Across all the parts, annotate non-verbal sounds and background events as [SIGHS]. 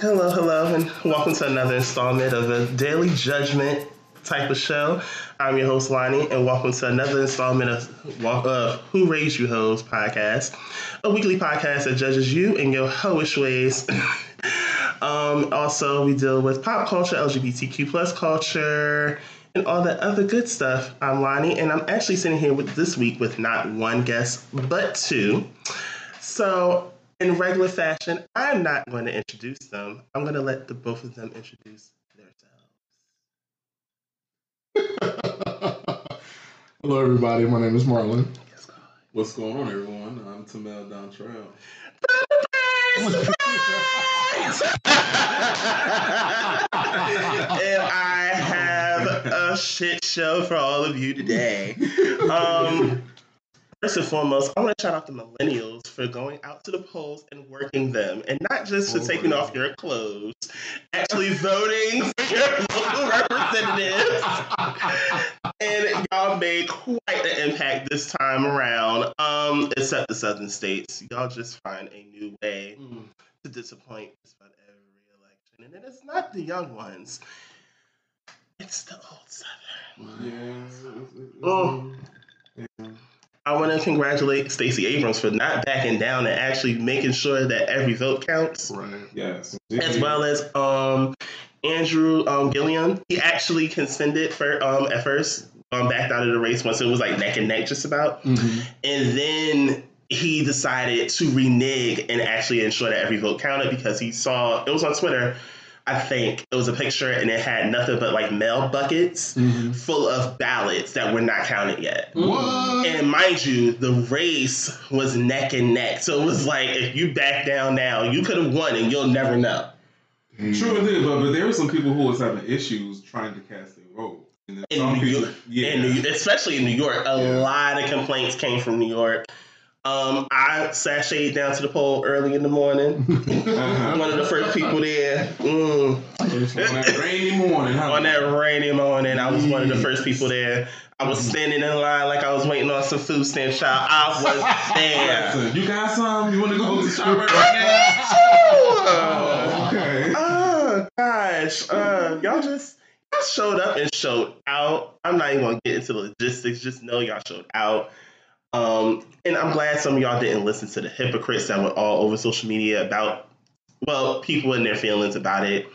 Hello, hello, and welcome to another installment of a daily judgment type of show. I'm your host, Lonnie, and welcome to another installment of uh, Who Raised You Hoes podcast, a weekly podcast that judges you in your hoish ways. [LAUGHS] um, also, we deal with pop culture, LGBTQ plus culture, and all that other good stuff. I'm Lonnie, and I'm actually sitting here with this week with not one guest, but two. So, in regular fashion, I'm not going to introduce them. I'm going to let the both of them introduce themselves. [LAUGHS] Hello, everybody. My name is Marlin. What's going on, everyone? I'm Timmell Dontrell. [LAUGHS] and I have a shit show for all of you today. Um, First and foremost, I want to shout out the millennials for going out to the polls and working them, and not just for Oh, taking off your clothes, actually voting for your local representatives. and y'all made quite an impact this time around. Um, except the southern states, y'all just find a new way to disappoint just about every election, and it is not the young ones; it's the old southern. Yeah. Oh. I want to congratulate Stacey Abrams for not backing down and actually making sure that every vote counts, Right. Yes. as well as um, Andrew um, Gillum. He actually contended for um, at first, um, backed out of the race once it was like neck and neck, just about, Mm-hmm. and then he decided to renege and actually ensure that every vote counted because he saw it was on Twitter. I think it was a picture and it had nothing but like mail buckets Mm-hmm. full of ballots that were not counted yet. What? And mind you, the race was neck and neck. So it was like, if you back down now, you could have won and you'll never know. True indeed, but, but there were some people who was having issues trying to cast their vote. And In people, York. yeah. In New, especially in New York, a Yeah. lot of complaints came from New York. Um, I sashayed down to the pole early in the morning. [LAUGHS] Uh-huh. One of the first people there. Mm. on that rainy morning, huh? On that rainy morning, I was one of the first people there. I was standing in line like I was waiting on some food stamp child. I was [LAUGHS] there. Listen, you got some? You want to go to Strawberry [LAUGHS] right now? okay. Oh gosh, uh, y'all just y'all showed up and showed out. I'm not even gonna get into the logistics. Just know y'all showed out. Um, and I'm glad some of y'all didn't listen to the hypocrites that were all over social media about, well, people and their feelings about it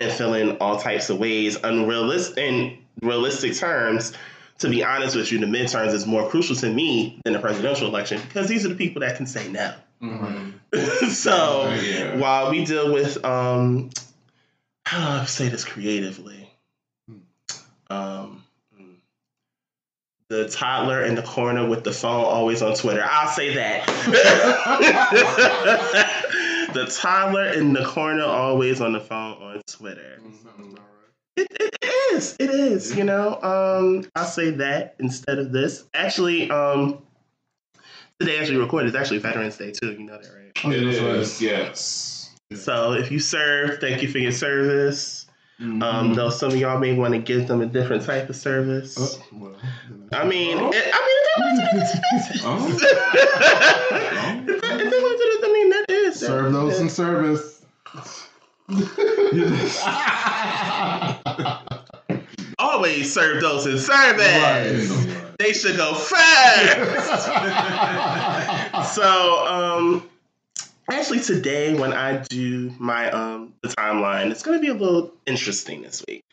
and feeling all types of ways, unrealistic in realistic terms. To be honest with you, the midterms is more crucial to me than the presidential election because these are the people that can say no. Mhm. [LAUGHS] so Yeah. while we deal with um how do I say this creatively? Um the toddler in the corner with the phone always on Twitter. I'll say that. [LAUGHS] the toddler in the corner always on the phone on Twitter. It, it is. It is. You know. Um, I'll say that instead of this. Actually, um, today as we record is actually Veterans Day too. You know that, right? Oh, It that's right. is, yes. So if you serve, thank you for your service. Mhm. Um, though some of y'all may want to give them a different type of service. Oh, well, I mean, Oh. it, I Oh. mean, if they want to do this, if they if they want to do this, I mean, that is [LAUGHS] serve those in service. [LAUGHS] always serve those in service. Right. They should go first. [LAUGHS] so, um, actually, today when I do my um the timeline, it's going to be a little interesting this week.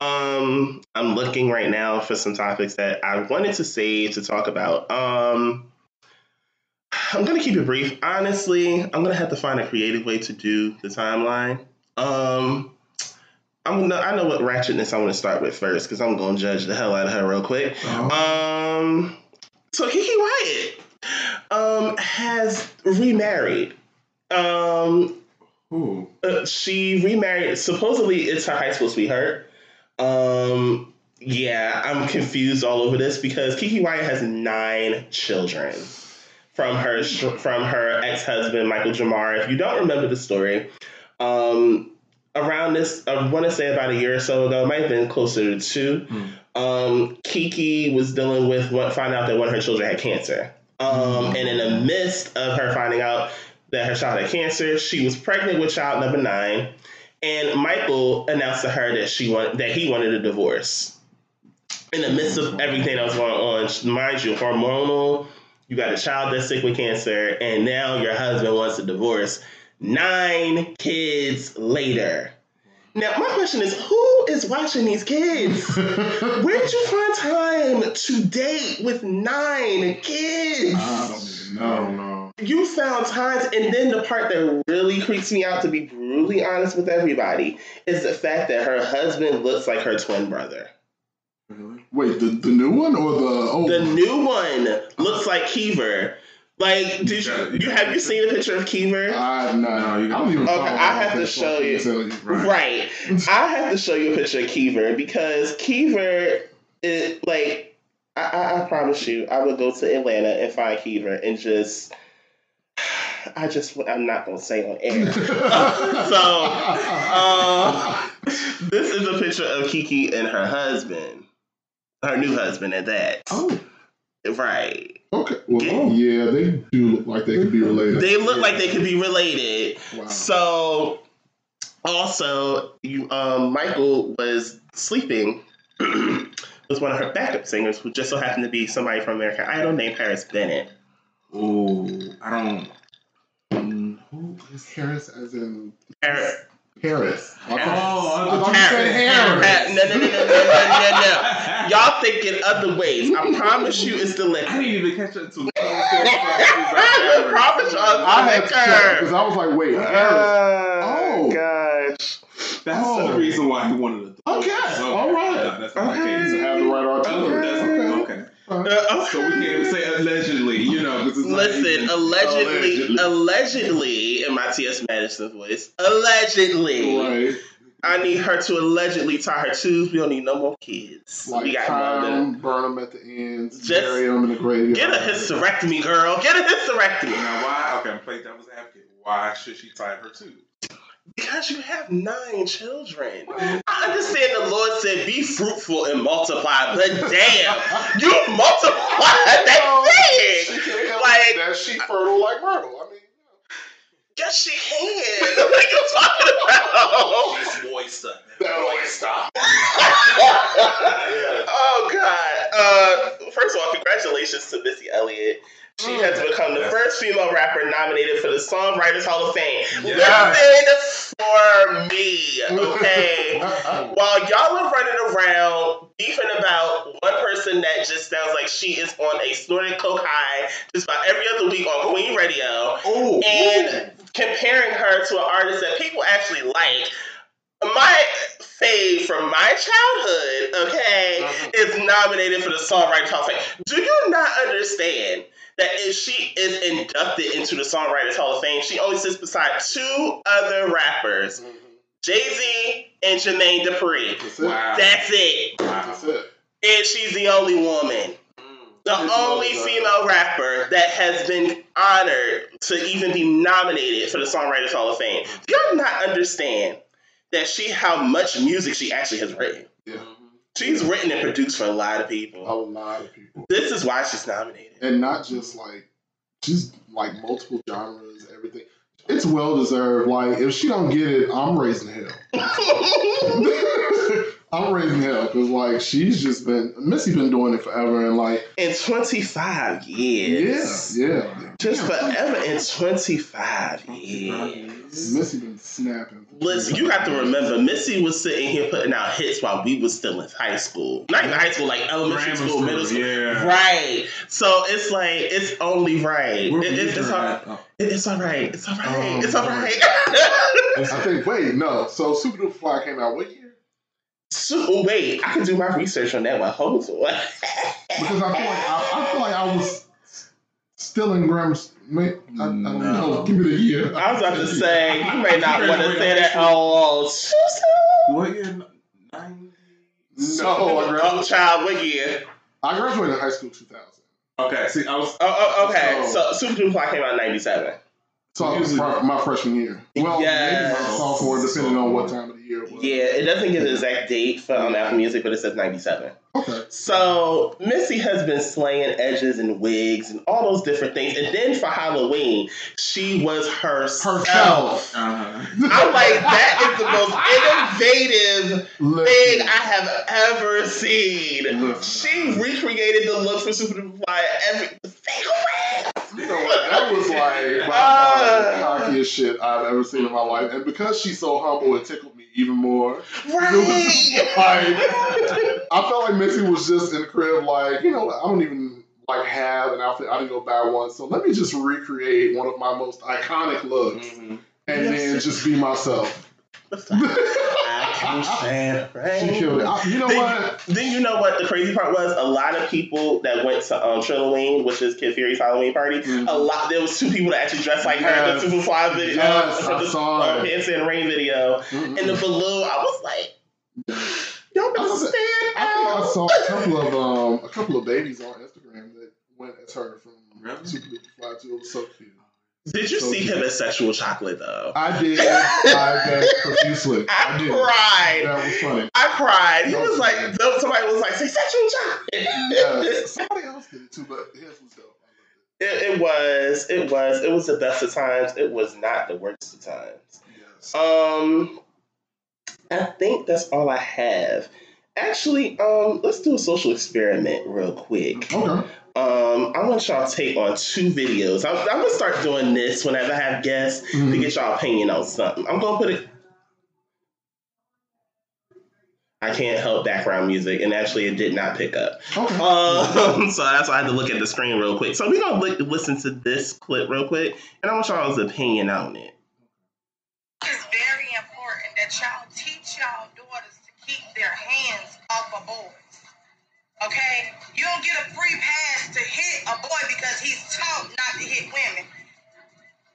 Um, I'm looking right now for some topics that I wanted to save to talk about. Um, I'm gonna keep it brief. Honestly, I'm gonna have to find a creative way to do the timeline. Um, I'm gonna, I know what ratchetness I want to start with first because I'm gonna judge the hell out of her real quick. Oh. Um, so Kiki Wyatt um has remarried. Um, uh, she remarried. Supposedly, it's her high school sweetheart. Um, yeah, I'm confused all over this because Kiki Wyatt has nine children from her from her ex husband Michael Jamar. If you don't remember the story, um, around this, I want to say about a year or so ago, it might have been closer to two. Um, Kiki was dealing with what found out that one of her children had cancer. Um, and in the midst of her finding out that her child had cancer, she was pregnant with child number nine. And Michael announced to her that she wanted that he wanted a divorce. In the midst of everything that was going on, mind you, hormonal, you got a child that's sick with cancer, and now your husband wants a divorce. Nine kids later. Now, my question is who is watching these kids? [LAUGHS] Where'd you find time to date with nine kids? I don't know. I don't know. You found times, and then the part that really creeps me out, to be brutally honest with everybody, is the fact that her husband looks like her twin brother. Really? Wait, the, the new one or the old The one? new one looks like Keever. Like, did Yeah, you, you you have you seen a picture of Keever? I, no, No, you I don't even Okay, I have to show you. you. Right. Right. I have to show you a picture of Keever because Keever, is like, I, I, I promise you, I would go to Atlanta and find Keever and just, [LAUGHS] I just, I'm not going to say on air. [LAUGHS] so, um, this is a picture of Kiki and her husband, her new husband at that. oh, Right. okay. Well, Get- yeah, they do look like they could be related. They look like they could be related. wow. So, also, you, um, Michael was sleeping [CLEARS THROAT] with one of her backup singers, who just so happened to be somebody from American Idol named Paris Bennett. Oh, I don't. Who is Harris as in Paris. Paris? Oh, thought, I I thought thought you you said said Harris. Ha- No, no, no, no, no, no, no, no. Y'all thinking other ways. I promise you, it's the I didn't even catch that until. [LAUGHS] I promise y'all, I had it's to liquor. because I was like, wait, oh, Harris. Oh, Oh. gosh. That's Oh. the reason why he wanted to. Okay, all right. Yeah, that's Okay. case. to the right Okay. That's, Okay. Okay. Uh, So we can't even say allegedly, you know, because it's not Listen, even- allegedly, Allegedly. allegedly, in my T.S. Madison voice, allegedly, Right. I need her to allegedly tie her tubes. We don't need no more kids. Like we got tie more than burn them at the ends, Just bury them in the graveyard. Get a hysterectomy, girl. Get a hysterectomy. Now why? Okay, I'm playing devil's advocate. Why should she tie her too? Because you have nine children. I understand the Lord said, be fruitful and multiply, but damn, you multiply [LAUGHS] that thing. Like- that she fertile like Myrtle. I mean, Yes, she can. [LAUGHS] What are you talking about? She's moist. That like stop. [LAUGHS] [LAUGHS] oh God! Uh, first of all, congratulations to Missy Elliott. She has become the Yes. first female rapper nominated for the Songwriters Hall of Fame. Yes. Listen for me, okay? [LAUGHS] While y'all are running around beefing about one person that just sounds like she is on a snorted coke high just about every other week on Queen Radio, Oh, and comparing her to an artist that people actually like. My fave from my childhood, okay, Uh-huh. is nominated for the Songwriters Hall of Fame. Do you not understand that if she is inducted into the Songwriters Hall of Fame, she only sits beside two other rappers, Jay Z and Jermaine Dupri. That's it. wow. That's it. That's it. And she's the only woman. The It's only female rapper that has been honored to even be nominated for the Songwriters Hall of Fame. Do y'all not understand that she how much music she actually has written? Yeah. She's written and produced for a lot of people. A lot of people. This is why she's nominated. And not just like, she's like multiple genres, everything. It's well deserved. Like, if she don't get it, I'm raising hell. [LAUGHS] [LAUGHS] I'm raising hell because like she's just been Missy been doing it forever and like in 25 years. yeah yeah Just forever in 25 years. Missy been snapping. Listen, you got to remember, Missy was sitting here putting out hits while we was still in high school. Not even high school, like elementary Grammar school, middle school, school. yeah. Right. So it's like, it's only right. It- were it- it's, during all. Oh. it- it's all right. It's all right. Um, it's all right. [LAUGHS] I think wait no so Supa Dupa Fly came out what year? so, wait, I can do my research on that one. Hold on. Because I feel like I, I feel like I was still in grammar. S- may- I, I don't No. know. Give me the year. I was about to say, you may not [LAUGHS] want to say that. Oh, What year? Ninety. No, I oh, graduated. child, what year? I graduated in high school 2000. Okay, see, I was. Oh, oh okay. So- So, Supa Dupa Fly came out in 97. So Usually- fr- my freshman year. Well, maybe my sophomore, depending on what time of the year it was. Yeah, it doesn't give the exact date from um, Apple Music, but it says 97. Okay. So Missy has been slaying edges and wigs and all those different things. And then for Halloween, she was herself. Herself. Uh-huh. I'm like, that is the most innovative thing I have ever seen. Listen. She recreated the look for Superfly every the fake away. You know what? That was like by Ah. far the cockiest shit I've ever seen in my life. And because she's so humble, it tickled me even more. Right. [LAUGHS] Like, I felt like Missy was just in the crib, like, you know, I don't even like have an outfit. I didn't go buy one. So let me just recreate one of my most iconic looks Mhm. and Yes. then just be myself. I can stand She killed it. I- you know Then- what? Then you know what the crazy part was? A lot of people that went to um, Trilloween, which is Kid Fury's Halloween party, Mhm. a lot there was two people that actually dressed like her in the Superfly video, Yes, uh, I the saw um, it. Dancing in Rain video, Mm-mm. and the balloon. I was like, y'all better I said- stand I think I saw a couple of um a couple of babies on Instagram that went as her from Really? Supa Dupa Fly Two. It so cute. Did you So see cute. him as sexual chocolate though? I did. I begged profusely. [LAUGHS] I, I did. cried. That was funny. I cried. He That was was like, funny. though somebody was like, say sexual chocolate. Yes. Somebody else did it too, but his was dope. I It, it was. It was. It was the best of times. It was not the worst of times. Yes. Um, I think that's all I have. Actually, um, let's do a social experiment real quick. Okay. Um, I want y'all to take on two videos. I'm, I'm gonna start doing this whenever I have guests to Mhm. get y'all opinion on something. I'm gonna put it. I can't help background music, and actually, it did not pick up. Okay. Um, [LAUGHS] so that's why I had to look at the screen real quick. So we're gonna li- listen to this clip real quick, and I want y'all's opinion on it. It's very important that y'all keep their hands off a boy. Okay? You don't get a free pass to hit a boy because he's taught not to hit women.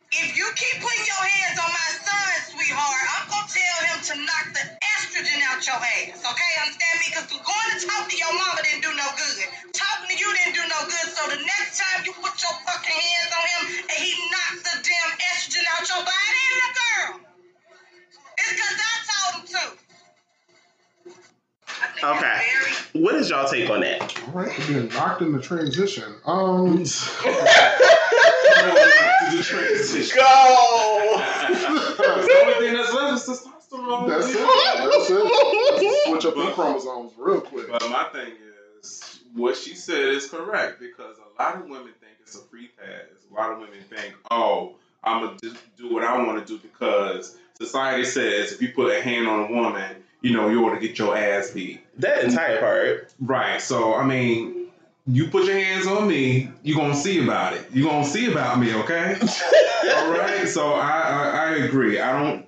If you keep putting your hands on my son, sweetheart, I'm gonna tell him to knock the estrogen out your ass. Okay, understand me? Because going to talk to your mama didn't do no good. Talking to you didn't do no good. So the next time you put your fucking hands on him and he knocks the damn estrogen out your body, and the girl. It's because I told him to. I think Okay. it's very What is y'all take on that? All right. We're being knocked in the transition. Um. Come on, back to the transition. Go! the only thing that's left is testosterone. That's it. That's it. Switch up the chromosomes real quick. But my thing is, what she said is correct because a lot of women think it's a free pass. A lot of women think, oh, I'm gonna do what I want to do because society says if you put a hand on a woman, you know, you ought to get your ass beat. That entire part. Right. So I mean, you put your hands on me, you're gonna see about it. You're gonna see about me, okay? [LAUGHS] All right. So I, I I agree. I don't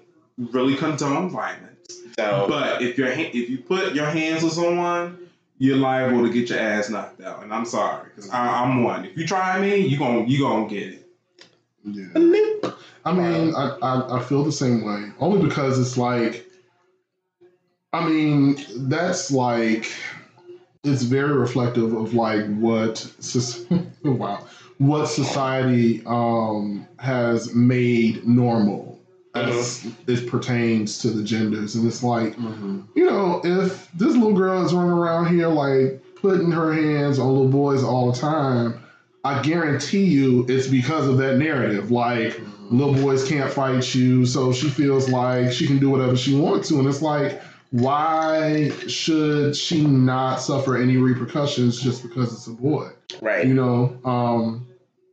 really condone violence, So, but if your ha- if you put your hands on someone, you're liable to get your ass knocked out. And I'm sorry, because I'm one. If you try me, you gon' you gonna get it. Yeah. I mean, I, I, I feel the same way. Only because it's like, I mean, that's like, it's very reflective of like what, [LAUGHS] wow, what society um, has made normal as uh-huh. it pertains to the genders. And it's like, mm-hmm. you know, if this little girl is running around here like putting her hands on little boys all the time, I guarantee you it's because of that narrative. Like, mm-hmm. little boys can't fight you, so she feels like she can do whatever she wants to. And it's like, why should she not suffer any repercussions just because it's a boy? right. You know? Um,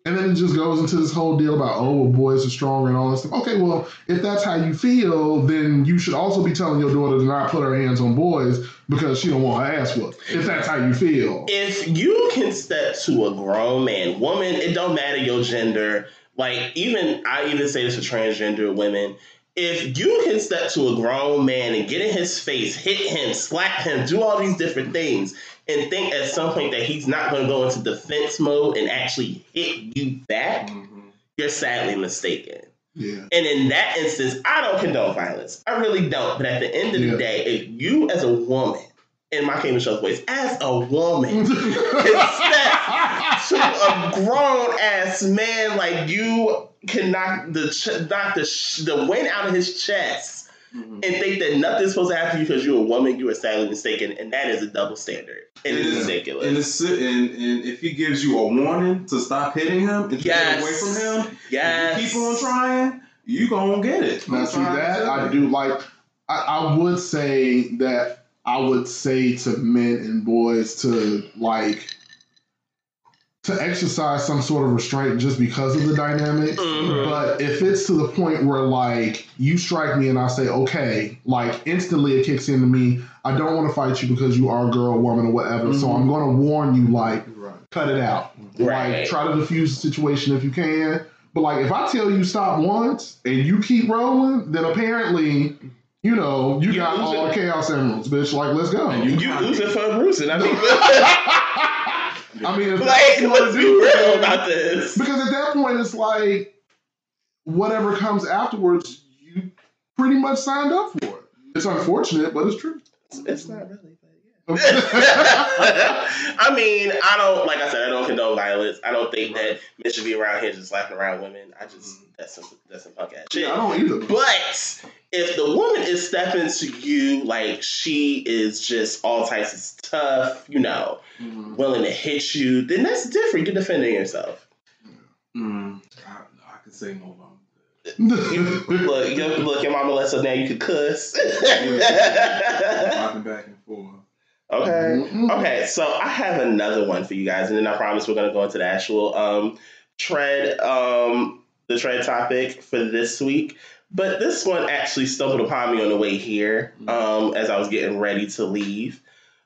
and then it just goes into this whole deal about, oh, well, boys are stronger and all this stuff. Okay, well, if that's how you feel, then you should also be telling your daughter to not put her hands on boys because she don't want her ass whooped. If that's how you feel. if you can step to a grown man, woman, it don't matter your gender. Like even I even say this to transgender women. If you can step to a grown man and get in his face, hit him, slap him, do all these different things, and think at some point that he's not going to go into defense mode and actually hit you back, mm-hmm. you're sadly mistaken. Yeah. And in that instance, I don't condone violence. I really don't. But at the end of Yeah. the day, if you as a woman, in my King of Show's voice, as a woman, [LAUGHS] step to a grown ass man like you can knock the ch- knock the sh- the wind out of his chest Mhm. and think that nothing's supposed to happen to you because you're a woman, you are sadly mistaken, and that is a double standard. And It it's ridiculous. And, it's, and, and if he gives you a warning to stop hitting him and to Yes. get away from him, yes. if you keep on trying, you gonna get it. Now, I'm see that I do like. I, I would say that I would say to men and boys to like to exercise some sort of restraint just because of the dynamics. Mhm. But if it's to the point where like you strike me and I say okay, like instantly it kicks into me. I don't want to fight you because you are a girl, woman, or whatever. So Mhm. I'm going to warn you, like Right. cut it out. Right. Like try to diffuse the situation if you can. But like if I tell you stop once and you keep rolling, then apparently, you know, you, You got all it. the chaos emeralds, bitch. Like let's go. And you lose it for a bruising. I mean, [LAUGHS] I mean, if like, let's be real then- about this. because at that point it's like whatever comes afterwards, you pretty much signed up for it. It's unfortunate, but it's true. It's not really, but yeah. [LAUGHS] [LAUGHS] I mean, I don't like I said, I don't condone violence. I don't think that men should be around here just slapping around women. I just mm. that's some that's some punk ass shit. yeah, I don't either. But if the woman is stepping to you like she is just all types of tough, you know, Mhm. willing to hit you, then that's different. You're defending yourself. Mm. I, I can say more about [LAUGHS] You, look, you, look, your mama lets us now you could cuss. [LAUGHS] Back and forth. okay. Mhm. Okay, so I have another one for you guys, and then I promise we're gonna go into the actual um tread um the tread topic for this week. But this one actually stumbled upon me on the way here um as I was getting ready to leave.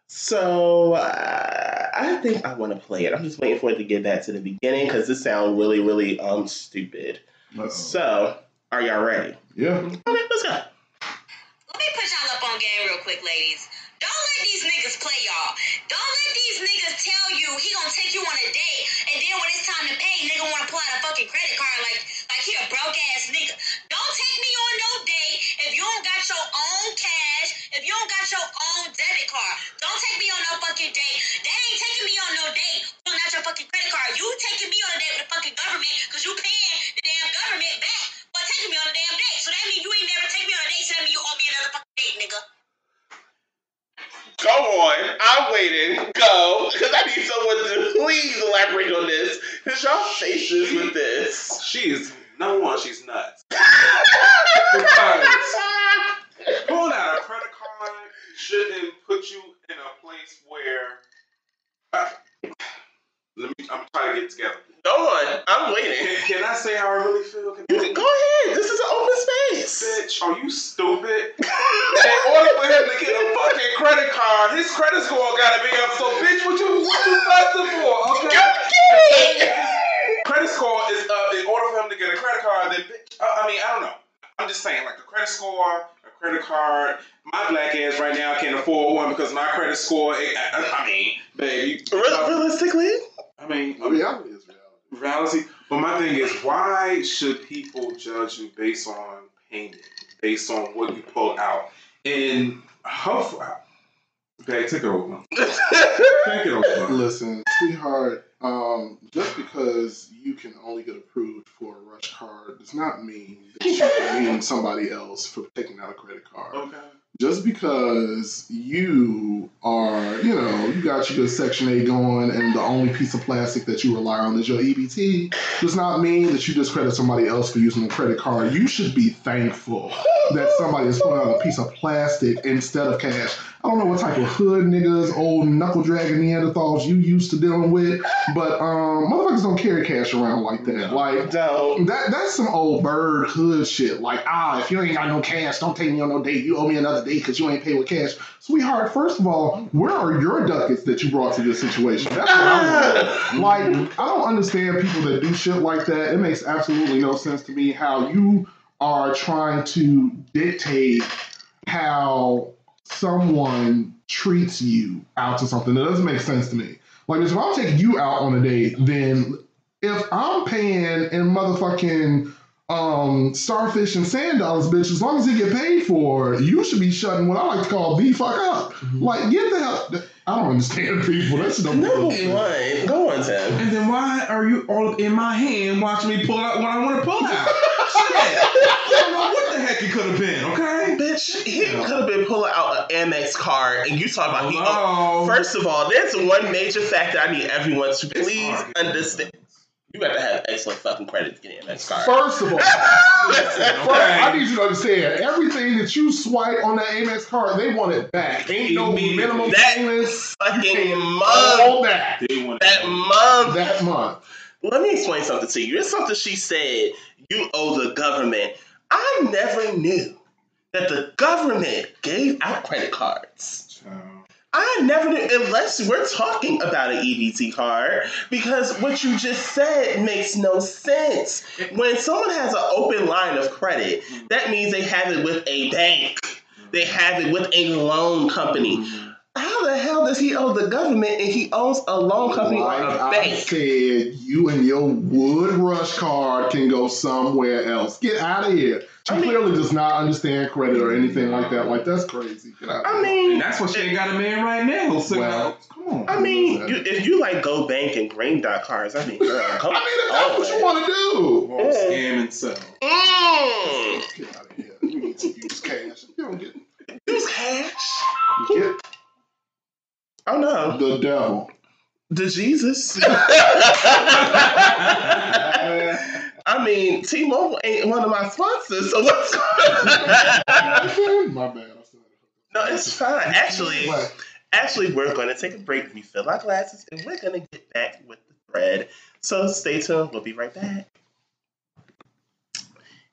So uh, I think I want to play it. I'm just waiting for it to get back to the beginning because this sounds really, really um stupid. Uh-oh. So are y'all ready? yeah. Okay, let's go. Let me put y'all up on game real quick, ladies. Don't let these niggas play y'all. Don't let these niggas tell you he gonna take you on a date, and then when it's time to pay, nigga wanna pull out a fucking credit card like like he a broke ass nigga. Don't take me on no date if you don't got your own cash, if you don't got your own debit card. Don't take me on no fucking date. That ain't taking me on no date. Pulling out your fucking credit card. You taking me on a date with the fucking government because you paying the damn government back for taking me on a damn date. So that means you ain't never take me on a date. So that means you owe me another fucking date, nigga. Go on. I'm waiting. Go. Because I need someone to please elaborate on this. Because y'all faces with this. She is number one. She's nuts. Because pulling out a credit card shouldn't put you in a place where. Uh, [SIGHS] let me. I'm trying to get together. Go on. I'm waiting. Can, can I say how I really feel? Can You go ahead. This is an open space. Bitch, are you stupid? [LAUGHS] In order for him to get a fucking credit card, his credit score gotta be up. So, bitch, what you what you fussing for? Okay. Get Credit score is up. In order for him to get a credit card, then bitch, uh, I mean, I don't know. I'm just saying, like the credit score, a credit card. My black ass right now can't afford one because my credit score. I, I, I mean, baby. Re- realistically, I mean, Reality is reality. reality. But my thing is, why should people judge you based on payment, based on what you pull out? And hopefully, okay, take it over. [LAUGHS] Take it over. Listen, sweetheart, um, just because you can only get approved for a rush card does not mean that you can [LAUGHS] mean somebody else for taking out a credit card. Okay. Just because you are, you know, you got your good Section 8 going and the only piece of plastic that you rely on is your EBT does not mean that you discredit somebody else for using a credit card. You should be thankful that somebody is pulling out a piece of plastic instead of cash. I don't know what type of hood niggas, old knuckle dragging Neanderthals you used to dealing with, but um, motherfuckers don't carry cash around like that. Like that that's some old bird hood shit. Like, ah, if you ain't got no cash, don't take me on no date. You owe me another date because you ain't paid with cash. Sweetheart, first of all, where are your ducats that you brought to this situation? That's what I ah! want. Like, I don't understand people that do shit like that. It makes absolutely no sense to me how you are trying to dictate how someone treats you out to something. That doesn't make sense to me. Like, if I'm taking you out on a date, then if I'm paying in motherfucking um, starfish and sand dollars, bitch, as long as it get paid for, you should be shutting what I like to call the fuck up. Like, get the hell. I don't understand [LAUGHS] people. That's no Number bullshit. one, go on, Tim. And then why are you all in my hand watching me pull out what I want to pull out? [LAUGHS] Shit. I don't know what the heck it could have been, okay? Bitch, he could have been pulling out an Amex card, and you talk about he. Hello. First of all, there's one major factor I need everyone to please understand. You got to have excellent fucking credit to get an Amex card. First of all, Listen, [LAUGHS] First, I need you to understand everything that you swipe on that Amex card, they want it back. Ain't no Immediately. minimum That payments. fucking month. All that They want That month. that month. Let me explain something to you. It's something she said. You owe the government. I never knew that the government gave out credit cards. I never knew, unless we're talking about an EBT card, because what you just said makes no sense. When someone has an open line of credit, that means they have it with a bank, they have it with a loan company. How the hell does he owe the government and he owns a loan company or Like a I bank? said, you and your Wood Rush card can go somewhere else. Get out of here. She I mean- clearly does not understand credit or anything like that. Like that's crazy. Get out. I here. mean, And that's why she ain't got a man right now. So Well, come on. I mean, you, if you like Go Bank and Green Dot cards, I mean, girl, [LAUGHS] come I mean, if that's what you want to do. Or scam and sell. Mm. Get out of here. You need to use cash. You don't get, Use cash. get Oh no, the devil. the Jesus. [LAUGHS] [LAUGHS] I mean, T-Mobile ain't one of my sponsors, so what's [LAUGHS] going on? My bad. No, it's fine. Actually, actually, we're going to take a break, refill our glasses, and we're going to get back with the thread. So stay tuned. We'll be right back.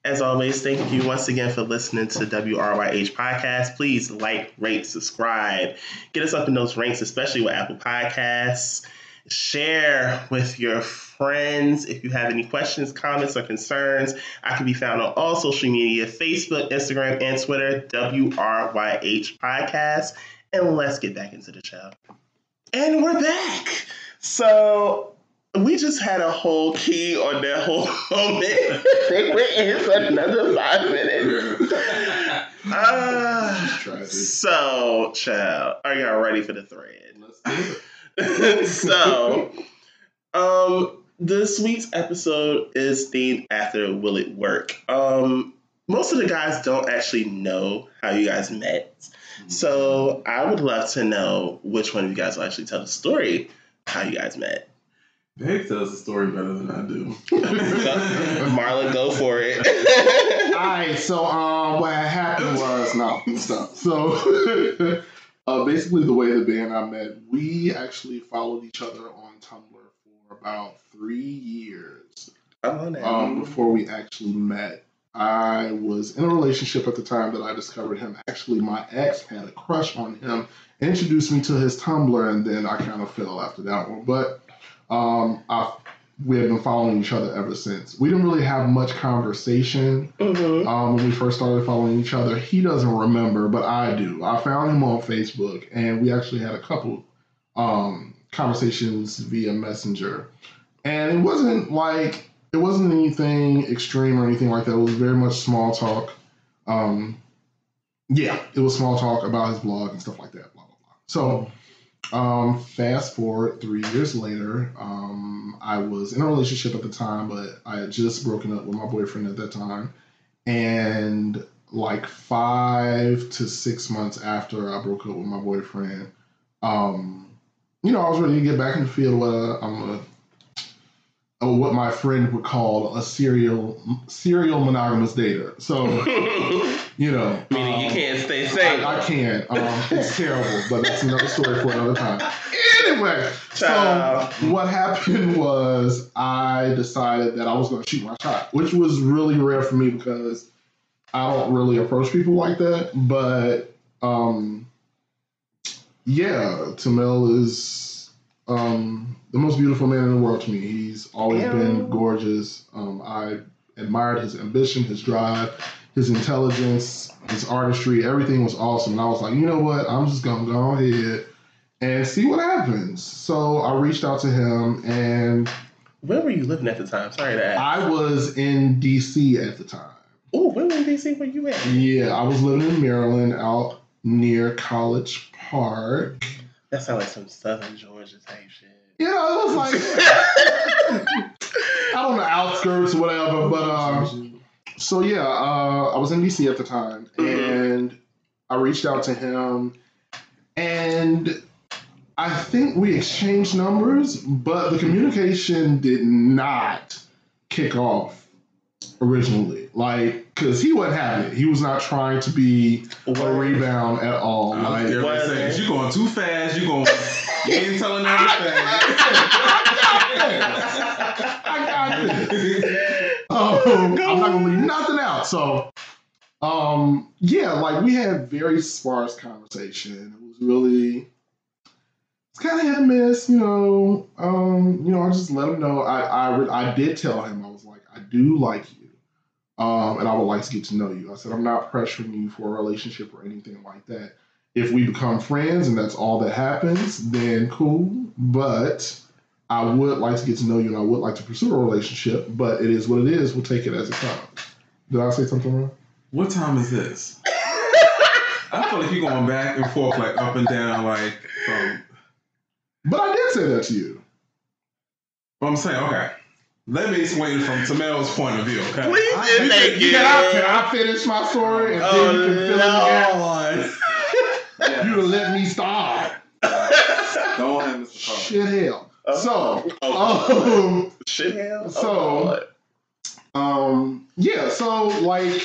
As always, thank you once again for listening to WRYH Podcast. Please like, rate, subscribe. Get us up in those ranks, especially with Apple Podcasts. Share with your friends if you have any questions, comments, or concerns. I can be found on all social media Facebook, Instagram, and Twitter, WRYH Podcast. And let's get back into the show. And we're back. So we just had a whole key on that whole [LAUGHS] moment. they went in for another five minutes. [LAUGHS] Ah, so, child, are y'all ready for the thread? Let's do it. [LAUGHS] so, um, this week's episode is themed after Will It Work? Um, most of the guys don't actually know how you guys met. So I would love to know which one of you guys will actually tell the story how you guys met. Dave tells the story better than I do. [LAUGHS] Marla, go for it. [LAUGHS] All right, so um, what happened was no stop. So [LAUGHS] uh, basically, the way the band I met, we actually followed each other on Tumblr about three years I'm on that. um, before we actually met. I was in a relationship at the time that I discovered him. Actually, my ex had a crush on him, introduced me to his Tumblr, and then I kind of fell after that one. But um, I, we have been following each other ever since. We didn't really have much conversation Mhm. um, when we first started following each other. He doesn't remember, but I do. I found him on Facebook, and we actually had a couple um, conversations via Messenger. And it wasn't like it wasn't anything extreme or anything like that. It was very much small talk. Um, yeah, it was small talk about his blog and stuff like that. Blah blah blah. So. Um, fast forward three years later, um, I was in a relationship at the time, but I had just broken up with my boyfriend at that time. And like five to six months after I broke up with my boyfriend, um, you know, I was ready to get back in the field. What uh, I'm a, uh, what my friend would call a serial serial monogamous dater. So [LAUGHS] you know, Meaning you um, can't stay safe. I, I can't. Um, it's terrible, but that's another story for another time. Anyway, Child. so what happened was I decided that I was going to shoot my shot, which was really rare for me because I don't really approach people like that. But um, yeah, Timmell is um, the most beautiful man in the world to me. He's always Ew. been gorgeous. Um, I admired his ambition, his drive, his intelligence, his artistry. Everything was awesome. And I was like, you know what? I'm just going to go ahead and see what happens. So I reached out to him, and Where were you living at the time? Sorry to ask. I was in DC at the time. Oh, where in DC were you at? Yeah, I was living in Maryland out near College Park. That sounds like some Southern Georgia type shit. You know, it was like out on the outskirts, or whatever. But um, so yeah, uh, I was in DC at the time, Mhm. and I reached out to him, and I think we exchanged numbers, but the communication did not kick off originally. Like, cause he wasn't having it. He was not trying to be a rebound at all. I was Like, scared What? to say, you going too fast. You're going. You ain't telling I everything. um, I'm not gonna leave nothing out. So, um, yeah, like we had very sparse conversation. It was really, it's kind of hit and miss, you know. Um, you know, I just let him know. I, I, I did tell him I was like, I do like you, um, and I would like to get to know you. I said I'm not pressuring you for a relationship or anything like that. If we become friends and that's all that happens, then cool. But I would like to get to know you and I would like to pursue a relationship, but it is what it is. We'll take it as it comes. Did I say something wrong? What time is this? [LAUGHS] I feel like you're going back and forth, like up and down, like from. But I did say that to you. I'm saying, okay. Let me explain it from Timmell's point of view, okay? Please I- thank you. Can I, can I finish my story and Oh, then you can fill in the gap? [LAUGHS] You let me start. Don't have Mr. Carter. Shit hell. So, Oh, um, shit hell. So- Oh, um, yeah, so like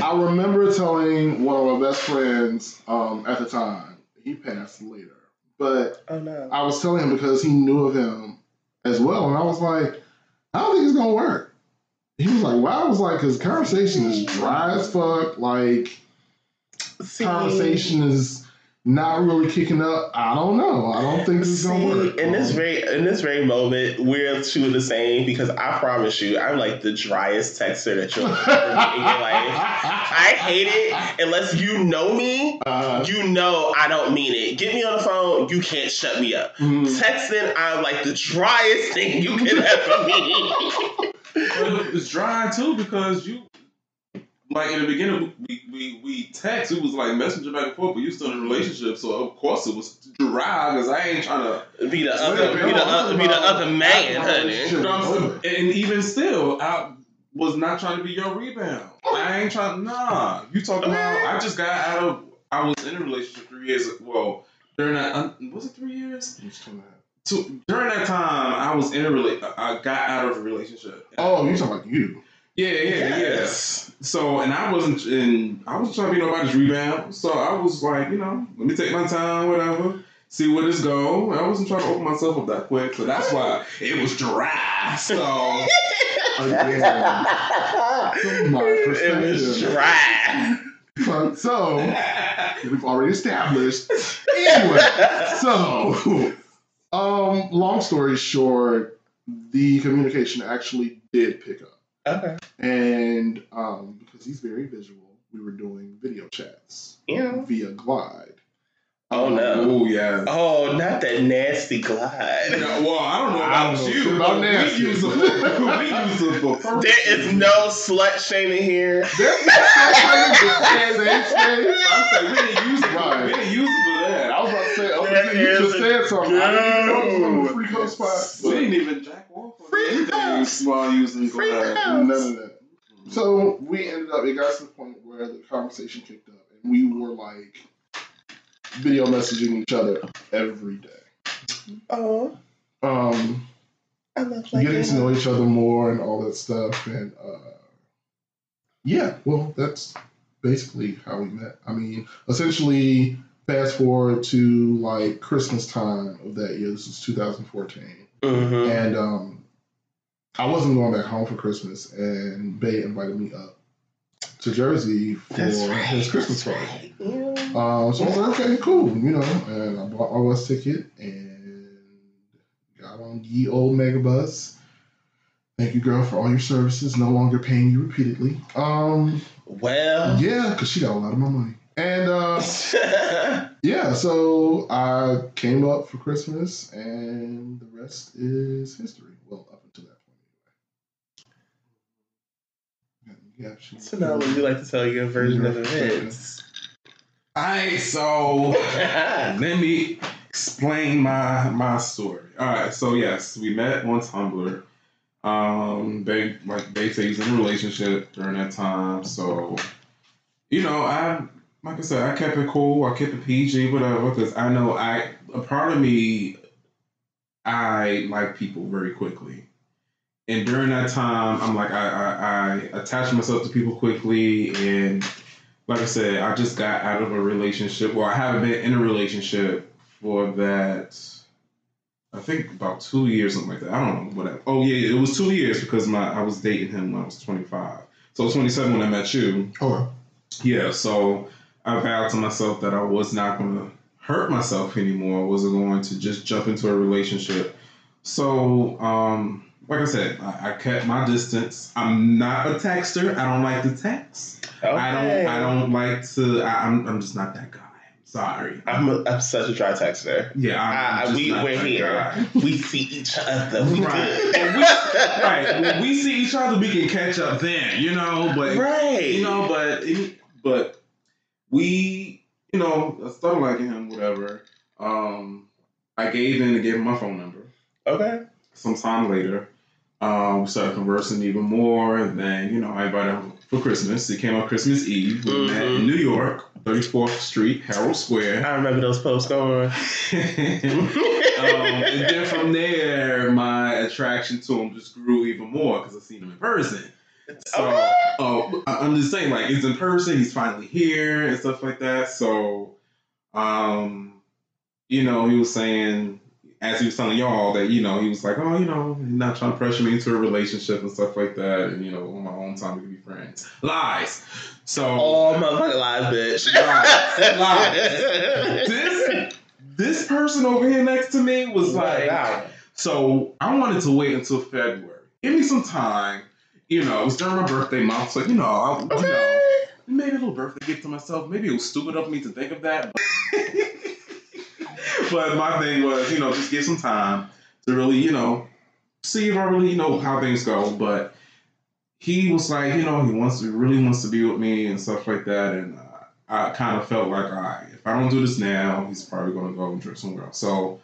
I remember telling one of my best friends um, at the time, he passed later, but oh no. I was telling him because he knew of him as well, and I was like, I don't think it's gonna work. He was like, "Well, I was like, because conversation is dry as fuck. Like, See, conversation is not really kicking up. I don't know. I don't think this is gonna See, work." in this very in this very moment, we're two of the same because I promise you, I'm like the driest texter that you'll ever meet in your life. I hate it unless you know me. Uh, You know I don't mean it. Get me on the phone, you can't shut me up. mm, Texting, I'm like the driest thing you can ever meet. But it's dry too because you, like in the beginning, we, we, we text. It was like messenger back and forth, but you still in a relationship, so of course it was dry because I ain't trying to. be the Wait, other, wait, be the no, other, be the other man, honey. shit. You know what I'm saying? And even still, I was not trying to be your rebound. I ain't trying. Nah, you talking about? I just got out of. I was in a relationship three years. Well, during that, was it three years? Two, during that time, I was in a rela- I got out of a relationship. Oh, you talking about you? Yeah, yeah, Yes. yeah. So, and I wasn't, and I wasn't trying to be nobody's rebound. So I was like, you know, let me take my time, whatever, see where this go. I wasn't trying to open myself up that quick, so that's why it was dry. So, Again, from my it was dry. So, so [LAUGHS] we've already established. Anyway, so um, long story short, the communication actually did pick up, okay. and um, because he's very visual, we were doing video chats Yeah. via Glide. Oh no. oh yeah. Oh, not that nasty glide. Yeah, well, I don't know I about don't you. shit about but [LAUGHS] we use it. For, we use it for. There is no slut shaming here. There's the same space. I'm saying we didn't use it. Right. we didn't use it for that. I was about to say, oh, There you just said something. I didn't even know it was no. on the free coast spot. We didn't even jack off on Free anything house. while using Free Glide. house. None of that. So we ended up. It got to the point where the conversation kicked up, and we were like video messaging each other every day. Oh, Um, I love like getting to know each other more and all that stuff, and uh, yeah, well, that's basically how we met. I mean, essentially, fast forward to like Christmas time of that year. This was 2014. Mm-hmm. And um, I wasn't going back home for Christmas, and Bay invited me up to Jersey for right. his Christmas party. right. Yeah. Um, so I was like, okay, cool, you know. And I bought my bus ticket and got on ye old megabus. Thank you, girl, for all your services. No longer paying you repeatedly. Um, Well. yeah, because she got a lot of my money. And uh, [LAUGHS] yeah, so I came up for Christmas, and the rest is history. Well, up until that so now would you like to tell your version of events? Alright, so [LAUGHS] let me explain my my story. All right, so yes, we met on Tumblr. Um, they like they say he's in a relationship during that time, so you know, I like I said, I kept it cool. I kept it PG, whatever, because I know I a part of me, I like people very quickly, and during that time, I'm like I I, I attach myself to people quickly, and like I said, I just got out of a relationship. Well, I haven't been in a relationship for that. I think about two years, something like that. I don't know whatever. Oh yeah, it was two years because my I was dating him when I was 25. So I was 27 when I met you. Oh. Yeah, so I vowed to myself that I was not going to hurt myself anymore. I wasn't going to just jump into a relationship. So, um, like I said, I, I kept my distance. I'm not a texter. I don't like to text. Okay. I don't. I don't like to. I, I'm. I'm just not that guy. Sorry. I'm, a, I'm such a dry texter. Yeah, I'm, I'm Uh, just we, we're here. guy. We see each other. We Right. good. We- right. When we see each other, we can catch up then, you know. But right. you know, but but we, you know, I started liking him, whatever. Um, I gave in and gave him my phone number. Okay. Sometime later, um, we started conversing even more. And then, you know, I invited him for Christmas. He came on Christmas Eve. We met Mhm. in New York, 34th Street, Herald Square. I remember those posts going. [LAUGHS] um, and then from there, my attraction to him just grew even more because I seen him in person. So, Okay. uh, I- I'm just saying, like, he's in person, he's finally here and stuff like that. So, um, you know, he was saying, as he was telling y'all, that, you know, he was like, oh, you know, he's not trying to pressure me into a relationship and stuff like that. And, you know, on my own time, we can be friends. Lies. So, All motherfucking lies, bitch. Lies. Lies. this, this person over here next to me was like, so I wanted to wait until February. Give me some time. You know, it was during my birthday month, so you know, I, you know, Okay. maybe a little birthday gift to myself. Maybe it was stupid of me to think of that. but [LAUGHS] my thing was, you know, just give some time to really, you know, see if I really, you know, how things go. But he was like, you know, he wants to really wants to be with me and stuff like that, and uh, I kind of felt like, all right, if I don't do this now, he's probably going to go and trip somewhere else. So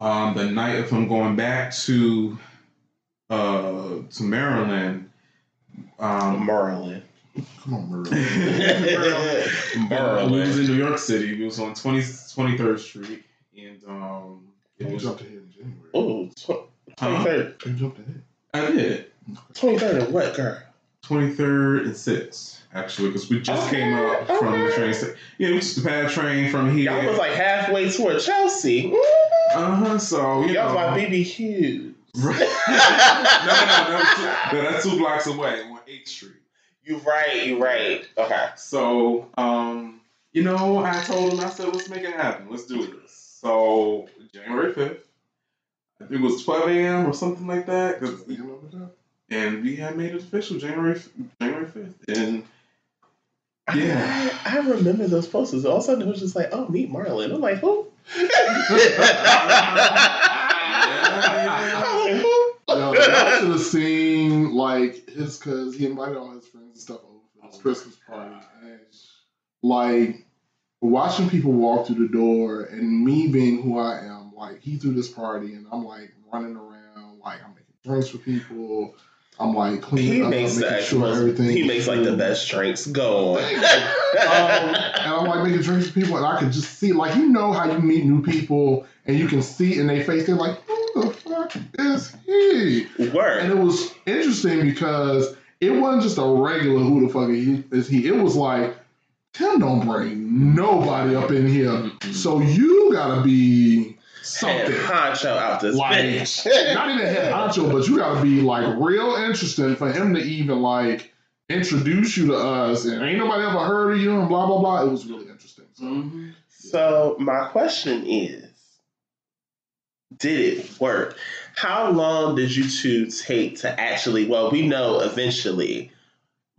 um, the night of him going back to uh, to Maryland. Um, Merlin. Come on, Merle. Maryland. [LAUGHS] Uh, we was in New York City. We was on 20, 23rd Street, and um, it You was. jumped ahead in January. Ooh, tw- Huh? You jumped ahead. I did 23rd and what, girl? 23rd and 6th actually because we just came up from the train station. Yeah, we just had a train from here. Y'all was like halfway toward Chelsea. uh huh. So you Y'all know, by BB Hughes. [LAUGHS] Right. [LAUGHS] no, no, no, that's two, no, that's two blocks away on 8th Street. You're right, you right. Okay. So, um, you know, I told him, I said, let's make it happen. Let's do this. So, January 5th, I think it was 12 a.m. or something like that. 'cause- You that? and we had made it official January January 5th. And Yeah. I, I remember those posters. All of a sudden, it was just like, oh, meet Marlin. I'm like, who? [LAUGHS] I'm like, who? Yo, y'all should have seen like his cause he invited all his friends and stuff over for his oh Christmas party and like watching people walk through the door and me being who I am, like he threw this party and I'm like running around, like I'm making drinks for people. I'm like cleaning He up, makes making the sure most, everything. he makes like the best drinks. Go on. [LAUGHS] um, and I'm like making drinks for people, and I could just see, like, you know how you meet new people, and you can see in their face, they're like, "Who the fuck is he?" And it was interesting because it wasn't just a regular "Who the fuck? Is he? It was like Tim don't bring nobody up in here, so you gotta be something. Head honcho out this Like, bitch. [LAUGHS] Not even head honcho, but you gotta be like real interesting for him to even like introduce you to us. And ain't nobody ever heard of you and blah blah blah. It was really interesting. So. Mhm. So my question is, did it work? How long did you two take to actually? Well, we know eventually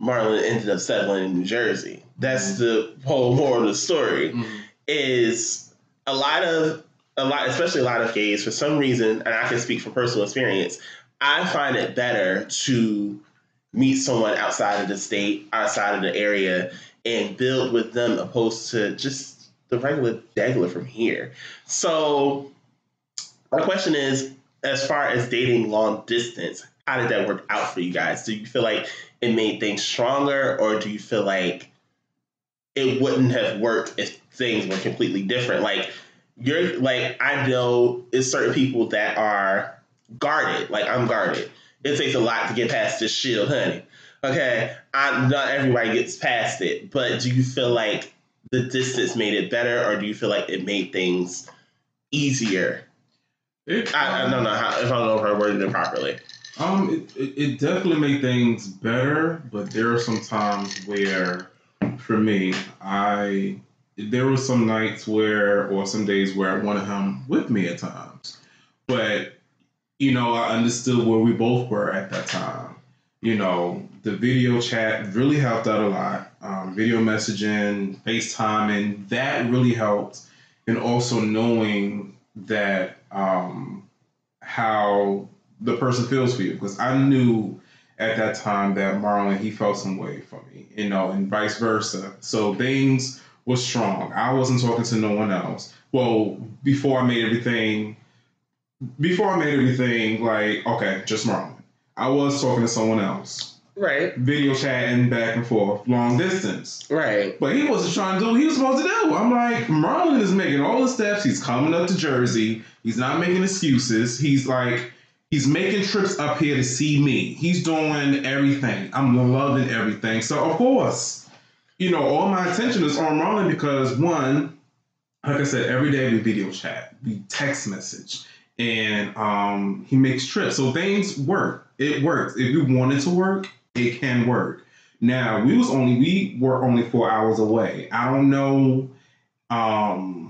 Marlin ended up settling in New Jersey. That's the whole moral of the story. Mhm. Is a lot of a lot, especially a lot of gays, for some reason, and I can speak from personal experience. I find it better to meet someone outside of the state, outside of the area, and build with them opposed to just the regular degular from here. So my question is, as far as dating long distance, how did that work out for you guys? Do you feel like it made things stronger, or do you feel like it wouldn't have worked if things were completely different? Like you're like I know it's certain people that are guarded. Like I'm guarded. It takes a lot to get past this shield, honey. Okay, I, not everybody gets past it, but do you feel like the distance made it better, or do you feel like it made things easier? It, I, I don't know how if I don't know if I worded it properly. Um, it, it, it definitely made things better, but there are some times where, for me, I there were some nights where, or some days where I wanted him with me at times, but you know, I understood where we both were at that time. You know, the video chat really helped out a lot. Um, video messaging, FaceTiming, that really helped, and also knowing that um, how the person feels for you because I knew at that time that Marlin he felt some way for me, you know, and vice versa. So things were strong. I wasn't talking to no one else. Well, before I made everything, before I made everything like okay, just Marlin. I was talking to someone else, Right, video chatting back and forth, long distance. right, But he wasn't trying to do what he was supposed to do. I'm like, Marlin is making all the steps. He's coming up to Jersey. He's not making excuses. He's like, he's making trips up here to see me. He's doing everything. I'm loving everything. So, of course, you know, all my attention is on Marlin because, one, like I said, every day we video chat, we text message, and um, he makes trips. So things work. It works. If you want it to work, it can work. Now we was only we were only four hours away. I don't know. Um,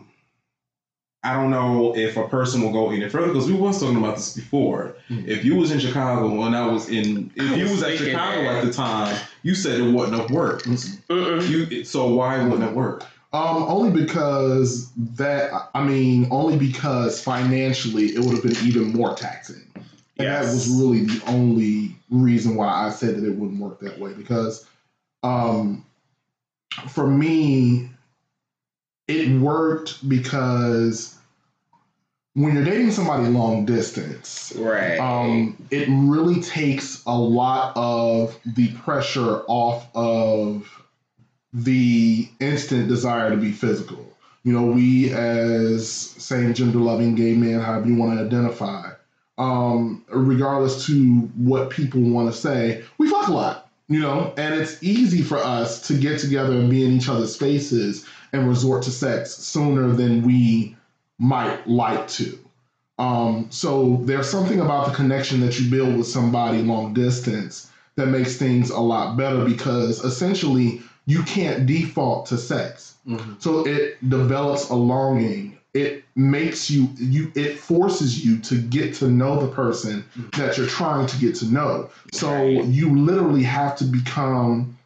I don't know if a person will go any further because we was talking about this before. Mhm. If you was in Chicago and I was in, if I you was was at Chicago that. at the time, you said it wouldn't have worked. You so why wouldn't it work? Um, only because that I mean, only because financially it would have been even more taxing. And that was really the only reason why I said that it wouldn't work that way. Because um for me, it worked because when you're dating somebody long distance, right. um, it really takes a lot of the pressure off of the instant desire to be physical. You know, we as same gender loving gay men, however you want to identify, um, regardless to what people want to say, we fuck a lot. You know, and it's easy for us to get together and be in each other's spaces and resort to sex sooner than we might like to. Um, so there's something about the connection that you build with somebody long distance that makes things a lot better because essentially you can't default to sex. So it develops a longing. It makes you you it forces you to get to know the person that you're trying to get to know. So Right. you literally have to become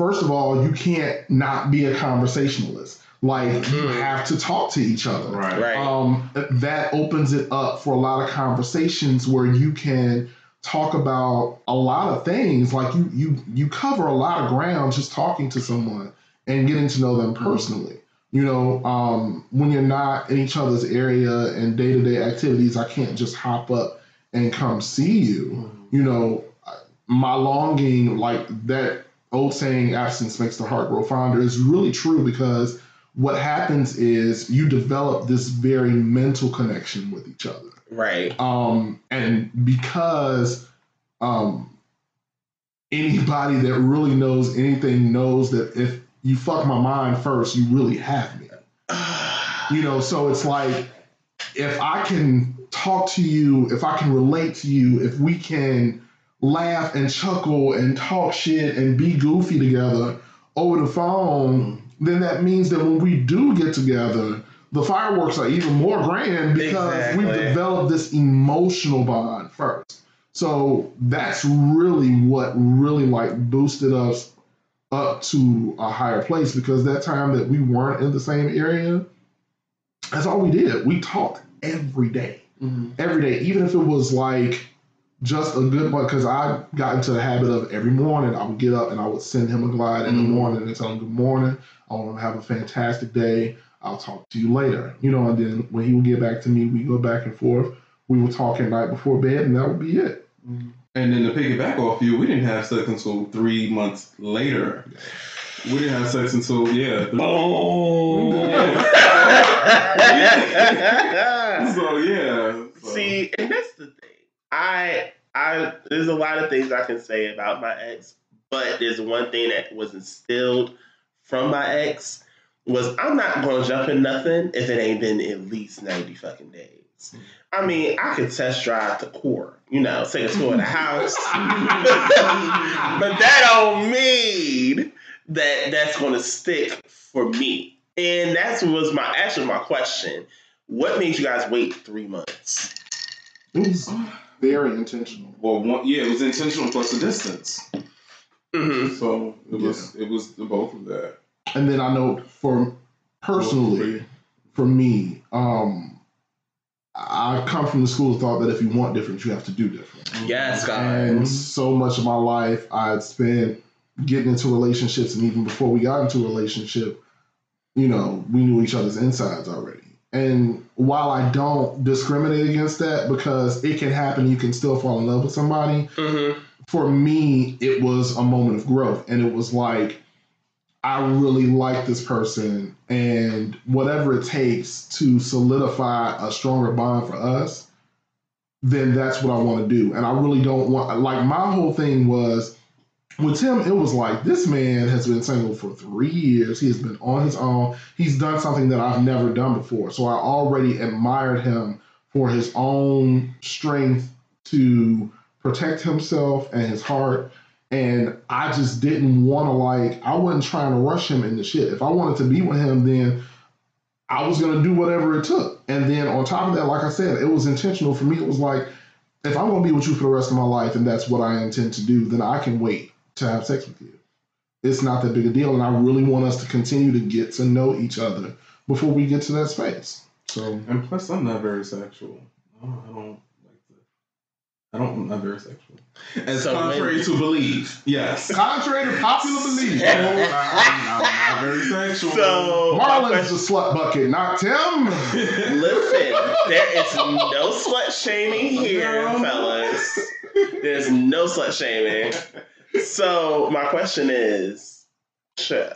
first of all, you can't not be a conversationalist. Like you Mhm. have to talk to each other Right. right. um, that opens it up for a lot of conversations where you can talk about a lot of things like you you you cover a lot of ground just talking to someone and getting to know them personally you know um, when you're not in each other's area and day-to-day activities i can't just hop up and come see you you know my longing like that old saying absence makes the heart grow fonder is really true because what happens is you develop this very mental connection with each other right. um, and because um, anybody that really knows anything knows that if you fuck my mind first you really have me [SIGHS] you know so it's like if i can talk to you if i can relate to you if we can laugh and chuckle and talk shit and be goofy together over the phone then that means that when we do get together the fireworks are even more grand because we've developed this emotional bond first. So that's really what really like boosted us up to a higher place because that time that we weren't in the same area, that's all we did. We talked every day, mm-hmm. every day, even if it was like just a good one because I got into the habit of every morning I would get up and I would send him a glide in the Mhm. morning and tell him good morning. I want him to have a fantastic day. I'll talk to you later. You know, and then when he would get back to me, we go back and forth. We would talk at night before bed, and that would be it. And then to piggyback off you, we didn't have sex until three months later. We didn't have sex until yeah. three- [LAUGHS] [LAUGHS] so yeah. so- See, and that's the thing. I, I, there's a lot of things I can say about my ex, but there's one thing that was instilled from my ex was I'm not gonna jump in nothing if it ain't been at least ninety fucking days. I mean, I could test drive the core, you know, take a tour of the house, [LAUGHS] but that don't mean that that's gonna stick for me. And that was my actually my question. What made you guys wait three months? It was very intentional. well, one, yeah, it was intentional plus the distance. Mm-hmm. So it was it was the both of that. And then I know for personally, for me, um, I come from the school of thought that if you want different, you have to do different. Yes, And guys. so much of my life I'd spent getting into relationships, and even before we got into a relationship, you know, we knew each other's insides already. And while I don't discriminate against that because it can happen, you can still fall in love with somebody. Mm-hmm. For me, it was a moment of growth, and it was like I really like this person, and whatever it takes to solidify a stronger bond for us, then that's what I want to do. And I really don't want like my whole thing was with Tim, it was like this man has been single for three years. He has been on his own. He's done something that I've never done before. So I already admired him for his own strength to protect himself and his heart. And I just didn't want to like I wasn't trying to rush him into shit. If I wanted to be with him, then I was gonna do whatever it took. And then on top of that, like I said, it was intentional for me. It was like, if I'm gonna be with you for the rest of my life and that's what I intend to do, then I can wait to have sex with you. It's not that big a deal, and I really want us to continue to get to know each other before we get to that space. So And plus, I'm not very sexual. I don't, I don't like to. I don't. I'm not very sexual. As So contrary when- to believe, yes. contrary to popular belief, [LAUGHS] I'm, I'm not very sexual. So, my Marlin's question- the slut bucket, not Tim. [LAUGHS] listen, there is no slut shaming here, No. fellas. There's no slut shaming. [LAUGHS] So, my question is, sure.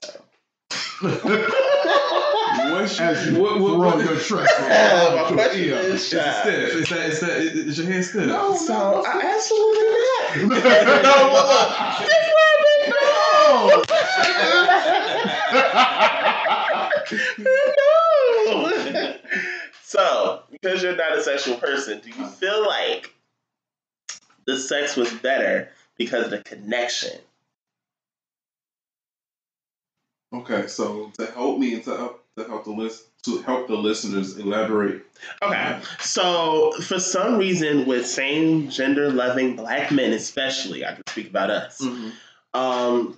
What's your, As you what, what, throw what, your trust [LAUGHS] my question your ear. is, Is it sure. stiff? Is that, is that, is your hand stiff? No. So, I absolutely not. [LAUGHS] no, [LAUGHS] no, look, this no. so, because you're not a sexual person, do you feel like the sex was better because of the connection? Okay, so to help me and to help to help the list to help the listeners elaborate. Okay, so for some reason, with same gender loving black men, especially, I can speak about us. Um,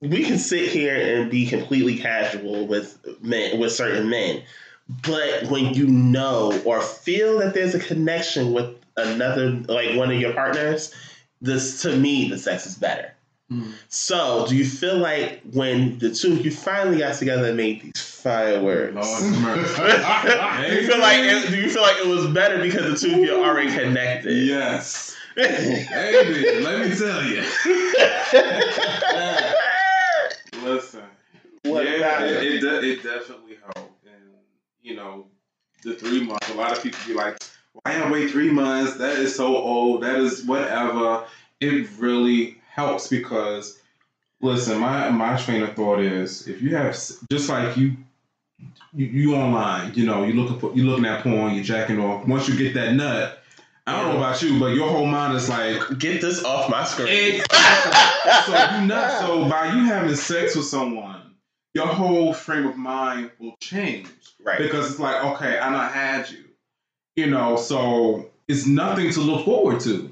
we can sit here and be completely casual with men, with certain men, but when you know or feel that there's a connection with another, like one of your partners, this to me, the sex is better. Mhm. So, do you feel like when the two of you finally got together and made these fireworks? Lord do [LAUGHS] you feel like it, do you feel like it was better because the two of you are already connected? yes. [LAUGHS] Baby, let me tell you. Listen. what yeah, about it, it? it, de- it definitely helped. And, you know, the three months, a lot of people be like, why I wait three months? That is so old. That is whatever. It really helps because, listen, my, my train of thought is if you have, just like you, you, you online, you know, you looking for, you looking at porn, you're jacking off. Once you get that nut, I don't know about you, but your whole mind is like, Get this off my screen. so you not so by you having sex with someone, your whole frame of mind will change right. because it's like, okay, I not had you, you know, so it's nothing to look forward to.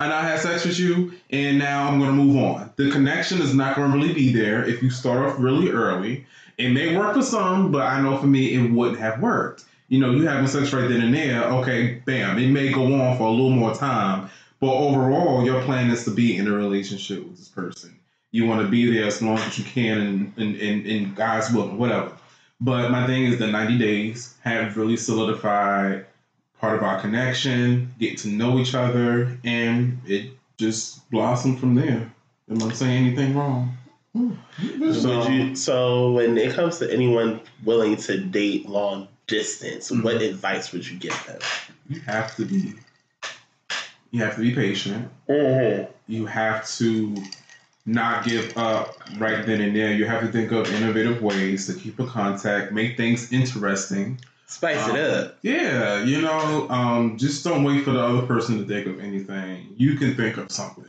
And I had sex with you, and now I'm gonna move on. The connection is not gonna really be there if you start off really early. It may work for some, but I know for me it wouldn't have worked. You know, you having sex right then and there, okay, bam, it may go on for a little more time, But overall, your plan is to be in a relationship with this person. You want to be there as long as you can in, in, in, in God's will, whatever. But my thing is the 90 days have really solidified part of our connection, get to know each other, and it just blossomed from there. Am I saying anything wrong? Would you, so when it comes to anyone willing to date long distance, Mhm. what advice would you give them? You have to be you have to be patient. Mm-hmm. You have to not give up right then and there. You have to think of innovative ways to keep in contact, make things interesting. Spice it Um, up. Yeah, you know, um, just don't wait for the other person to think of anything. You can think of something.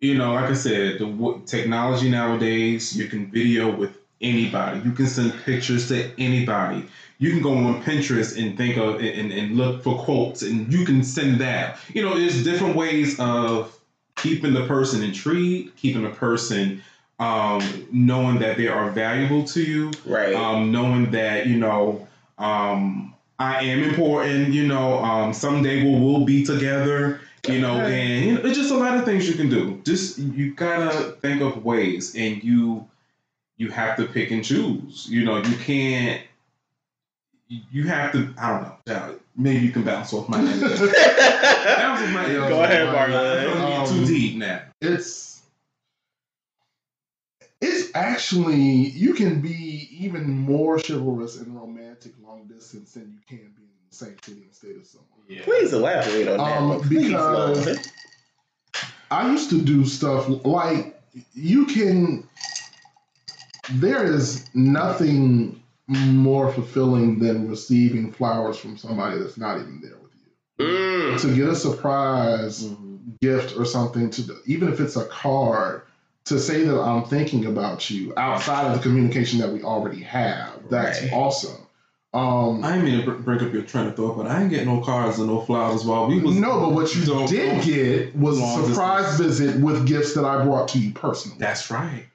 You know, like I said, the w- technology nowadays, you can video with anybody. You can send pictures to anybody. You can go on Pinterest and think of and, and look for quotes, and you can send that. You know, there's different ways of keeping the person intrigued, keeping the person um, knowing that they are valuable to you Right. um, knowing that you know um, I am important. You know, um, someday we'll we'll be together. You know, Okay. and you know, it's just a lot of things you can do. Just you gotta think of ways, and you you have to pick and choose. You know, you can't. You have to. I don't know. Maybe you can bounce off my. [LAUGHS] bounce off my. Yeah, Go ahead, Marlin. Um, too deep now. it's it's actually you can be even more chivalrous and romantic long distance than you can be in the same city and state as someone. Yeah. Please elaborate on that. Um, one. Please, because- I used to do stuff like you can. There is nothing more fulfilling than receiving flowers from somebody that's not even there with you. Mm. To get a surprise Mhm. gift or something to even if it's a card to say that I'm thinking about you outside of the communication that we already have. That's Right. awesome. Um, I didn't mean to break up your train of thought, but I ain't get no cards and no flowers while we was. no, but what you Don't- did get was a Long surprise visit with gifts that I brought to you personally. That's right.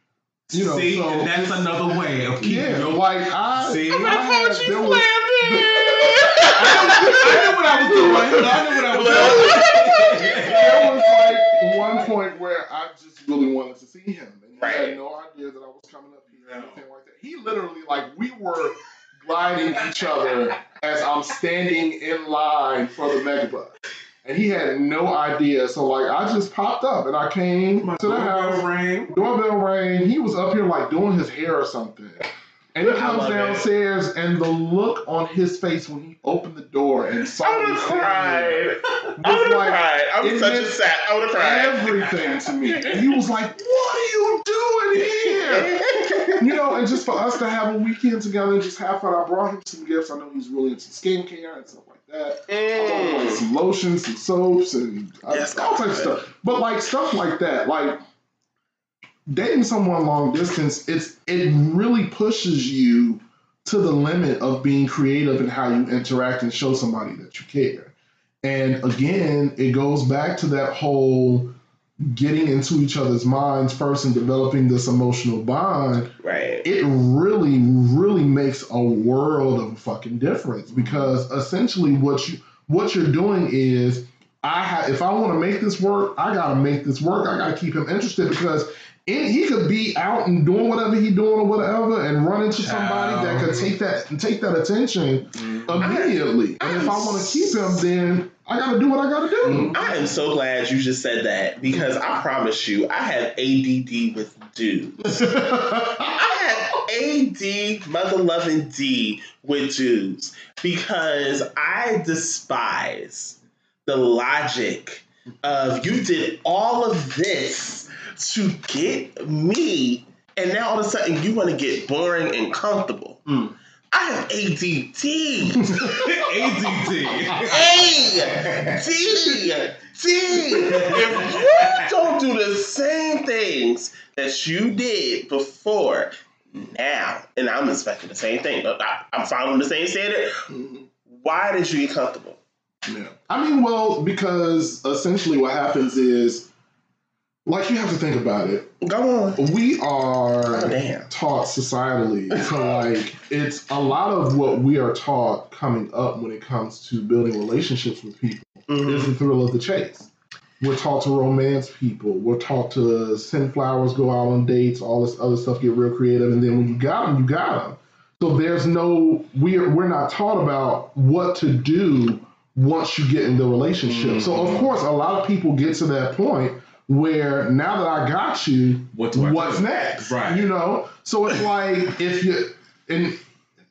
You know, See, so and that's another way of keeping Yeah, your. like I, See? I, I'm had, there was, I knew what I was doing. I knew what I was doing. [LAUGHS] there was like one point where I just really wanted to see him, and he Right. had no idea that I was coming up here or anything like that. He literally, like, we were gliding each other as I'm standing in line for the megabus. And he had no idea. So like I just popped up and I came My to the house. doorbell rang. Doorbell rang. He was up here like doing his hair or something. And he comes downstairs and the look on his face when he opened the door and saw I would me have cried. I would have like- cried. I was such a sap. I would have cried. everything to me. And he was like, What are you doing here? [LAUGHS] You know, and just for us to have a weekend together and just have fun. I brought him some gifts. I know he's really into skincare and stuff like that. Bought like, Mm. some lotions, some soaps, and uh, Yes, all types of stuff. But like stuff like that, like dating someone long distance, it's it really pushes you to the limit of being creative in how you interact and show somebody that you care. And again, it goes back to that whole getting into each other's minds first and developing this emotional bond Right. it really, really makes a world of fucking difference because essentially what you what you're doing is I have if I want to make this work, I gotta make this work. I gotta keep him interested because it, he could be out and doing whatever he doing or whatever and run into somebody that could take that take that attention mm-hmm. immediately. And if I want to keep him, then I gotta do what I gotta do. Mm-hmm. I am so glad you just said that because I promise you, I have ADD with dudes. [LAUGHS] I have AD mother loving D with dudes because I despise the logic of you did all of this to get me, and now all of a sudden you want to get boring and comfortable. Mm. I have ADD. [LAUGHS] ADD. A D D. If you don't do the same things that you did before, now, and I'm expecting the same thing, but I, I'm following the same standard. Why did you get comfortable? Yeah. I mean, well, because essentially what happens is, like, you have to think about it. Go on. We Oh are damn. taught societally to like, it's a lot of what we are taught coming up when it comes to building relationships with people Mhm. is the thrill of the chase. we're taught to romance people. We're taught to send flowers, go out on dates, all this other stuff, get real creative, and then when you got them, you got them. So there's no we're we're not taught about what to do once you get in the relationship. So of course, a lot of people get to that point where now that I got you, What do I what's do? next? Right. You know. So it's like if you and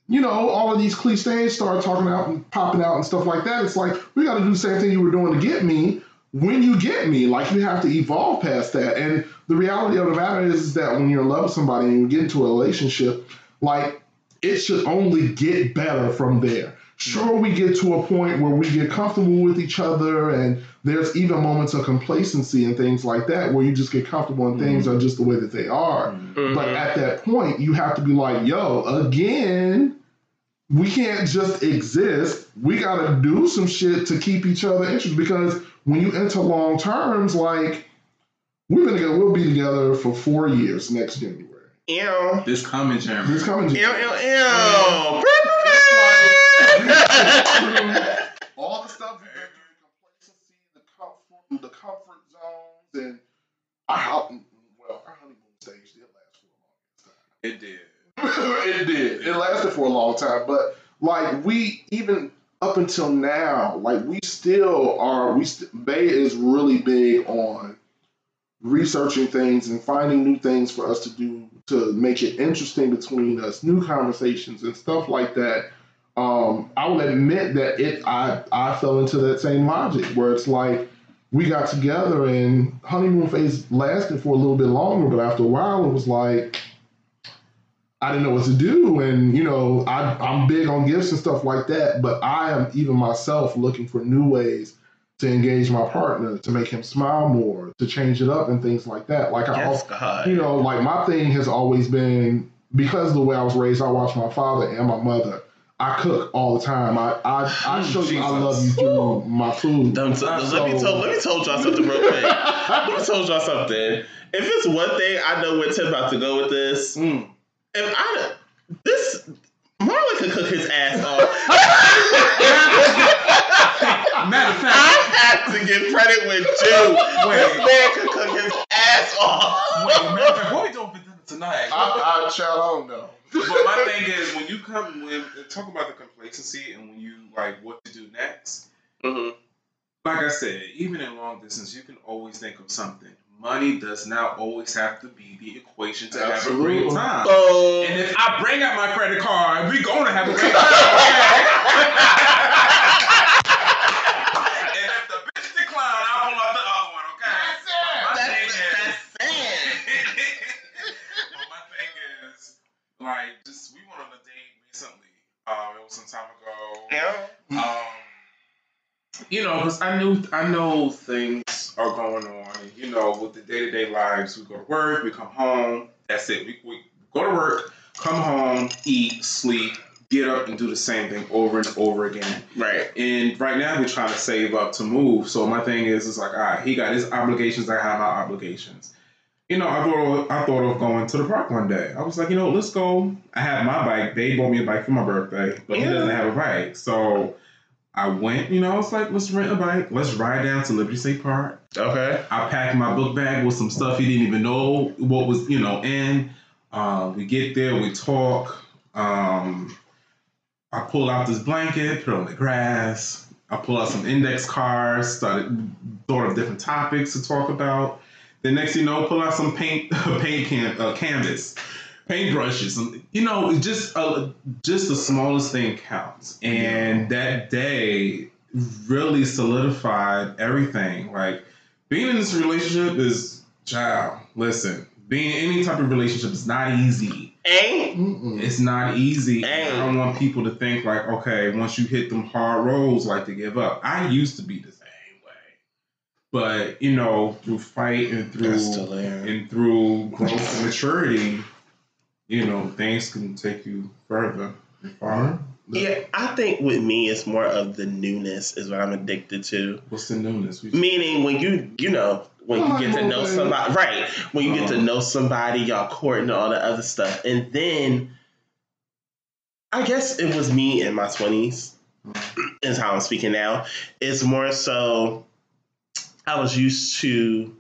you know all of these cliches start talking out and popping out and stuff like that. It's like we got to do the same thing you were doing to get me. When you get me, like you have to evolve past that. And the reality of the matter is, is that when you're in love with somebody and you get into a relationship, like it should only get better from there. Sure, we get to a point where we get comfortable with each other, and there's even moments of complacency and things like that where you just get comfortable and things are just the way that they are. Mhm. But at that point, you have to be like, yo, again, we can't just exist. We got to do some shit to keep each other interested because when you enter long terms, like, we've been together, we'll be together for four years next January. Ew. This coming January. This coming Ew, January. ew, ew. [LAUGHS] all the stuff we've been through, complacency, the comfort, the comfort zones, and our hou- well, our honeymoon stage did last for a long time. It did. [LAUGHS] it did. It lasted for a long time, but like we even up until now, like we still are. We st- Bay is really big on researching things and finding new things for us to do to make it interesting between us, new conversations and stuff like that. Um, I will admit that it I I fell into that same logic where it's like we got together and honeymoon phase lasted for a little bit longer, but after a while it was like I didn't know what to do, and you know I I'm big on gifts and stuff like that, but I am even myself looking for new ways to engage my partner, to make him smile more, to change it up and things like that. Like I Yes, also, you know, like my thing has always been because of the way I was raised. I watched my father and my mother. I cook all the time. I I, I show you I love you through my food. Dum- so- let me tell let me tell y'all something real quick. let me tell y'all something. If it's one thing I know where Tim about to go with this, Mm. if I this Marlin could cook his ass off. [LAUGHS] Matter of fact, I have to give credit with Jew. This man could cook his ass off. wait, matter of fact, what are we doing for dinner tonight? I, I child, I don't know. but [LAUGHS] my thing is when you come when talk about the complacency and when you like what to do next. Mhm. Like I said, even in long distance, you can always think of something. Money does not always have to be the equation to have a great time. So And if I bring out my credit card, we gonna have a great [LAUGHS] time. [LAUGHS] you know, because I knew I know things are going on, and you know, with the day to day lives, we go to work, we come home. That's it. We, we go to work, come home, eat, sleep, get up, and do the same thing over and over again. Right. And right now, we're trying to save up to move. So my thing is, it's like, all right, he got his obligations, I have my obligations. You know, I thought of, I thought of going to the park one day. I was like, you know, let's go. I have my bike. They bought me a bike for my birthday, but he doesn't have a bike. So I went. You know, I was like, let's rent a bike. Let's ride down to Liberty State Park. Okay. I packed my book bag with some stuff he didn't even know what was, you know, in. Um, we get there, we talk. Um, I pull out this blanket, put it on the grass. I pull out some index cards, started thought of different topics to talk about. The next thing you know, pull out some paint, [LAUGHS] paint can, uh, canvas, paint brushes. Some, you know, just uh, just the smallest thing counts. And that day really solidified everything. Like being in this relationship is, child. Listen, being in any type of relationship is not easy. Ain't. Mm-mm. It's not easy. Dang. I don't want people to think like, okay, once you hit them hard roads, like to give up. I used to be the same way, but you know, through fight and through That's still there. and through growth and maturity, you know, things can take you further and far. Yeah, I think with me, it's more of the newness is what I'm addicted to. What's the newness? We Meaning when you, you know, when you get to know Okay. somebody, right? When you get to Uh-huh. know somebody, y'all courting and all the other stuff, and then I guess it was me in my twenties. Is how I'm speaking now. It's more so. I was used to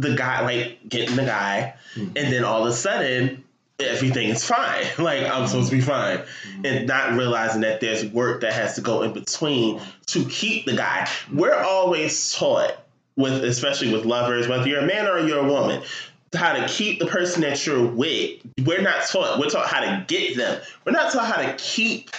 the guy like getting the guy, Mhm. and then all of a sudden everything is fine. [LAUGHS] Like I'm supposed to be fine, and not realizing that there's work that has to go in between to keep the guy. We're always taught with, especially with lovers, whether you're a man or you're a woman. How to keep the person that you're with. We're not taught. We're taught how to get them. We're not taught how to keep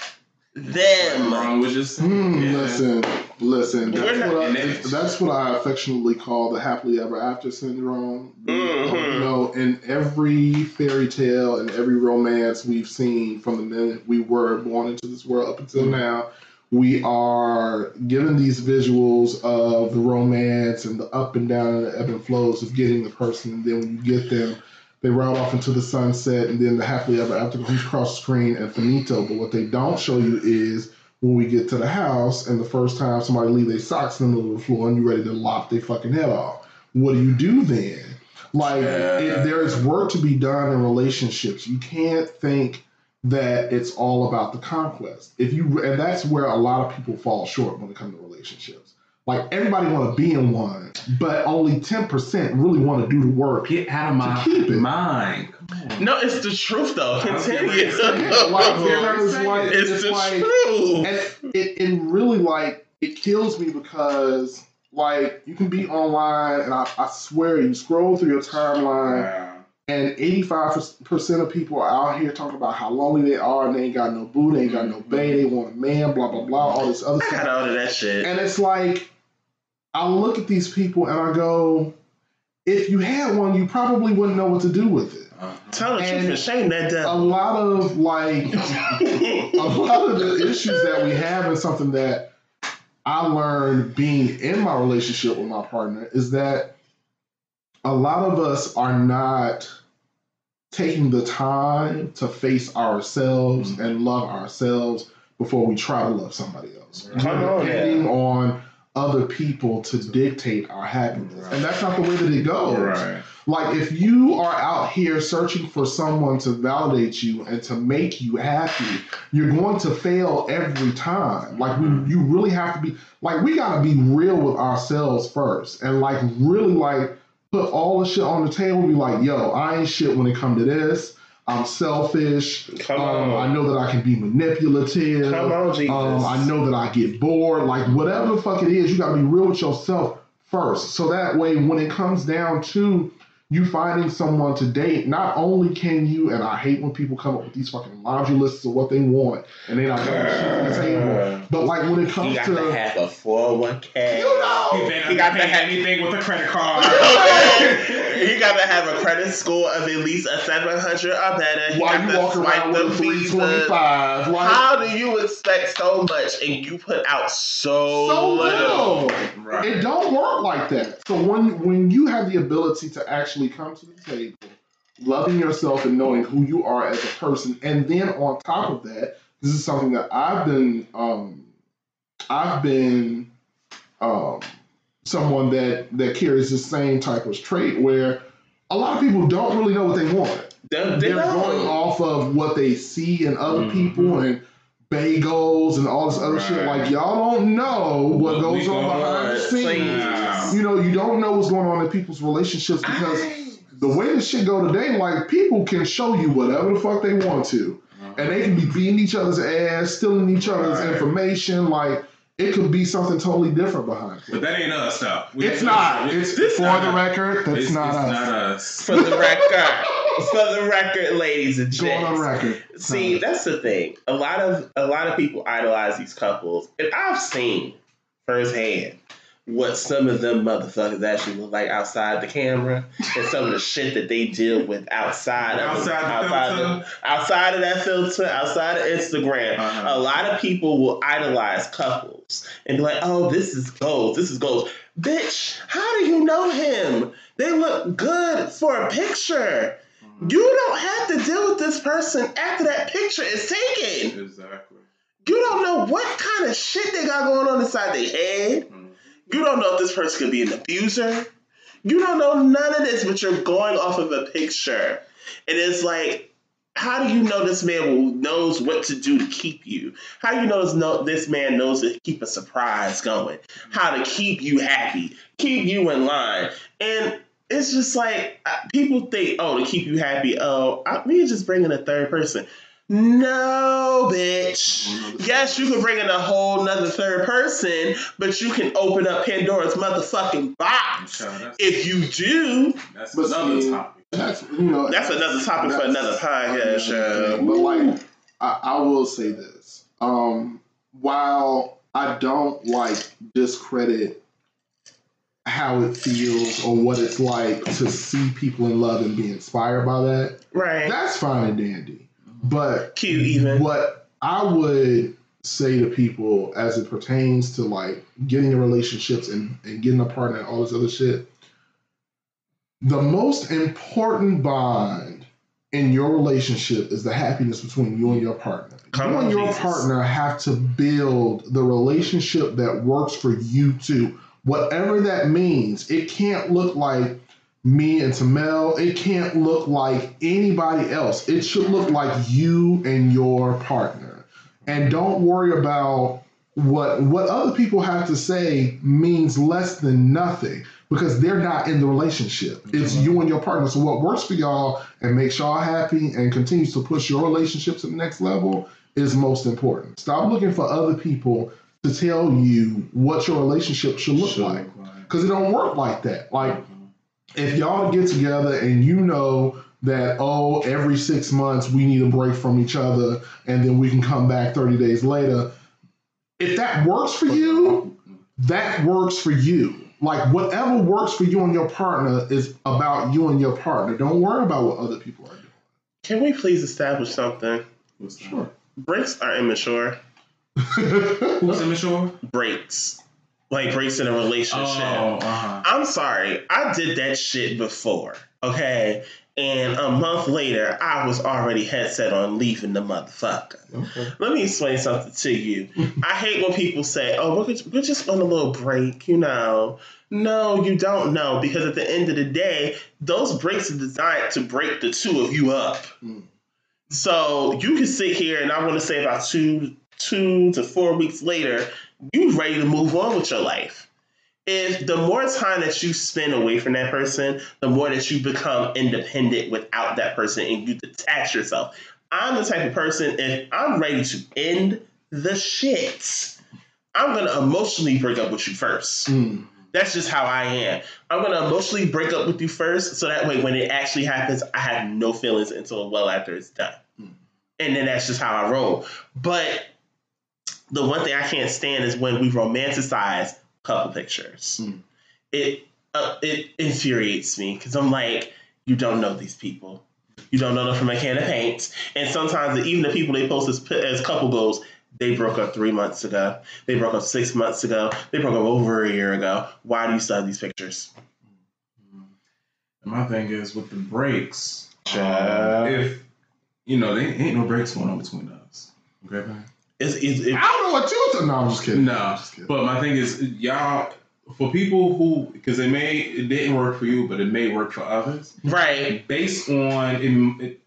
them. Wrong with just Mm, yeah. Listen, listen. That's what, I, that's what I affectionately call the happily ever after syndrome. Mhm. You know, in every fairy tale and every romance we've seen from the minute we were born into this world up until now, we are given these visuals of the romance and the up and down and the ebb and flows of getting the person. And then when you get them, they ride off into the sunset, and then the happily ever after comes across the screen and finito. But what they don't show you is when we get to the house and the first time somebody leave their socks in the middle of the floor and you ready to lop their fucking head off. What do you do then? Like Yeah. it, there is work to be done in relationships. You can't think that it's all about the conquest. If you and that's where a lot of people fall short when it comes to relationships. Like everybody want to be in one, but only ten percent really want to do the work. Get out of my keep it. mind. No, it's the truth though. Continue. Like, because, like, it's it's the like- truth. and it, it really like it kills me because like you can be online and I, I swear you scroll through your timeline Wow. And 85% of people are out here talking about how lonely they are and they ain't got no boo, they ain't got no bae, they want a man, blah blah blah, all this other I got stuff. all of that shit. And it's like I look at these people and I go, if you had one, you probably wouldn't know what to do with it. Uh-huh. Tell the truth and shame that A lot of like a [LAUGHS] lot of the issues that we have and something that I learned being in my relationship with my partner is that a lot of us are not taking the time to face ourselves Mhm. and love ourselves before we try to love somebody else. Come We're on depending on other people to dictate our happiness. Right. And that's not the way that it goes. Right. Like if you are out here searching for someone to validate you and to make you happy, you're going to fail every time. Like we, you really have to be like we gotta be real with ourselves first, and like really like put all the shit on the table. Be like, yo, I ain't shit when it come to this. I'm selfish. Um, I know that I can be manipulative. Come on, Jesus. Um, I know that I get bored. Like whatever the fuck it is, you gotta be real with yourself first. So that way, when it comes down to you finding someone to date, not only can you, and I hate when people come up with these fucking laundry lists of what they want, and they not got shit on the table. Uh, but like when it comes He comes got to, to have a 401k. you know, He better He got to have- anything with a credit card. [LAUGHS] [LAUGHS] he got to have a credit score of at least a 700 or better. He why you to walk swipe around the with a twenty five? How do you expect so much and you put out so, so little? little. right. It don't work like that. So when when you have the ability to actually come to the table, loving yourself and knowing who you are as a person, and then on top of that, this is something that I've been um, I've been um, someone that that carries the same type of trait where a lot of people don't really know what they want. They, they They're don't. going off of what they see in other Mhm. people and bagels and all this other shit. Like y'all don't know what, What goes on going behind the scenes. You know, you don't know what's going on in people's relationships because the way this shit go today, like people can show you whatever the fuck they want to, and they can be beating each other's ass, stealing each other's Right. information. Like it could be something totally different behind it. But that ain't us, though. We- It's not. It's this for not the us. record. That's It's, not it's us. not us. For the [LAUGHS] record. For the record, ladies and Going on record. See, not that's the thing. A lot of a lot of people idolize these couples, and I've seen firsthand what some of them motherfuckers actually look like outside the camera, and some of the shit that they deal with outside of Outside the outside, filter. of, outside of that filter, outside of Instagram. Uh-huh. A lot of people will idolize couples and be like, "Oh, this is gold. This is gold." Bitch, how do you know him? They look good for a picture. You don't have to deal with this person after that picture is taken. Exactly. You don't know what kind of shit they got going on inside their head. Mhm. You don't know if this person could be an abuser. You don't know none of this, but you're going off of a picture. And it's like, how do you know this man knows what to do to keep you? How do you know this, man knows to keep a surprise going? How to keep you happy, keep you in line, and it's just like people think, oh, to keep you happy, oh, I, we just bringing a third person. No, bitch. Yes, you can bring in a whole nother third person, but you can open up Pandora's motherfucking box. Child, If you do, that's But another see, topic. That's you know that's another topic for another podcast show. But like, I, I will say this: um, while I don't like discredit how it feels or what it's like to see people in love and be inspired by that, Right. that's fine and dandy. But Cute, even. what I would say to people as it pertains to like getting in relationships and, and getting a partner and all this other shit, the most important bond in your relationship is the happiness between you and your partner. Come you on, and your Jesus. partner have to build the relationship that works for you two. Whatever that means, it can't look like me and Timmell. It can't look like anybody else. It should look like you and your partner. And don't worry about what what other people have to say means less than nothing because they're not in the relationship. It's you and your partner. So what works for y'all and makes y'all happy and continues to push your relationship to the next level is most important. Stop looking for other people to tell you what your relationship should look Should like look like. because it don't work like that. Like if y'all get together and you know that oh every six months we need a break from each other and then we can come back 30 days later if that works for you that works for you like whatever works for you and your partner is about you and your partner don't worry about what other people are doing. Can we please establish something? What's that? Breaks are immature. doing [LAUGHS] Who's immature? Breaks. Like breaks in a relationship. Oh, uh-huh. I'm sorry, I did that shit before, okay? And a month later, I was already headset on leaving the motherfucker. okay. Let me explain something to you. [LAUGHS] I hate when people say, oh, we're, just- we're just on a little break, you know. No, you don't know, because at the end of the day, those breaks are designed to break the two of you up. Mm. So you can sit here, and I want to say about two, two to four weeks later, you ready to move on with your life. If the more time that you spend away from that person, the more that you become independent without that person and you detach yourself. I'm the type of person, if I'm ready to end the shit, I'm gonna emotionally break up with you first. Mm. That's just how I am. I'm gonna emotionally break up with you first, so that way when it actually happens, I have no feelings until well after it's done. Mm. And then that's just how I roll. But the one thing I can't stand is when we romanticize couple pictures. Mm. It uh, it infuriates me because I'm like, you don't know these people. You don't know them from a can of paint. And sometimes even the people they post as, as couple goals, they broke up three months ago. They broke up six months ago. They broke up over a year ago. Why do you still have these pictures? And my thing is with the breaks, um, if you know, there ain't no breaks going on between us. Okay, man? It's, it's, I don't know what you. No, I'm just kidding. No, I'm just kidding. but my thing is, y'all, for people who, because it may, it didn't work for you, but it may work for others. right. Based on, it, it,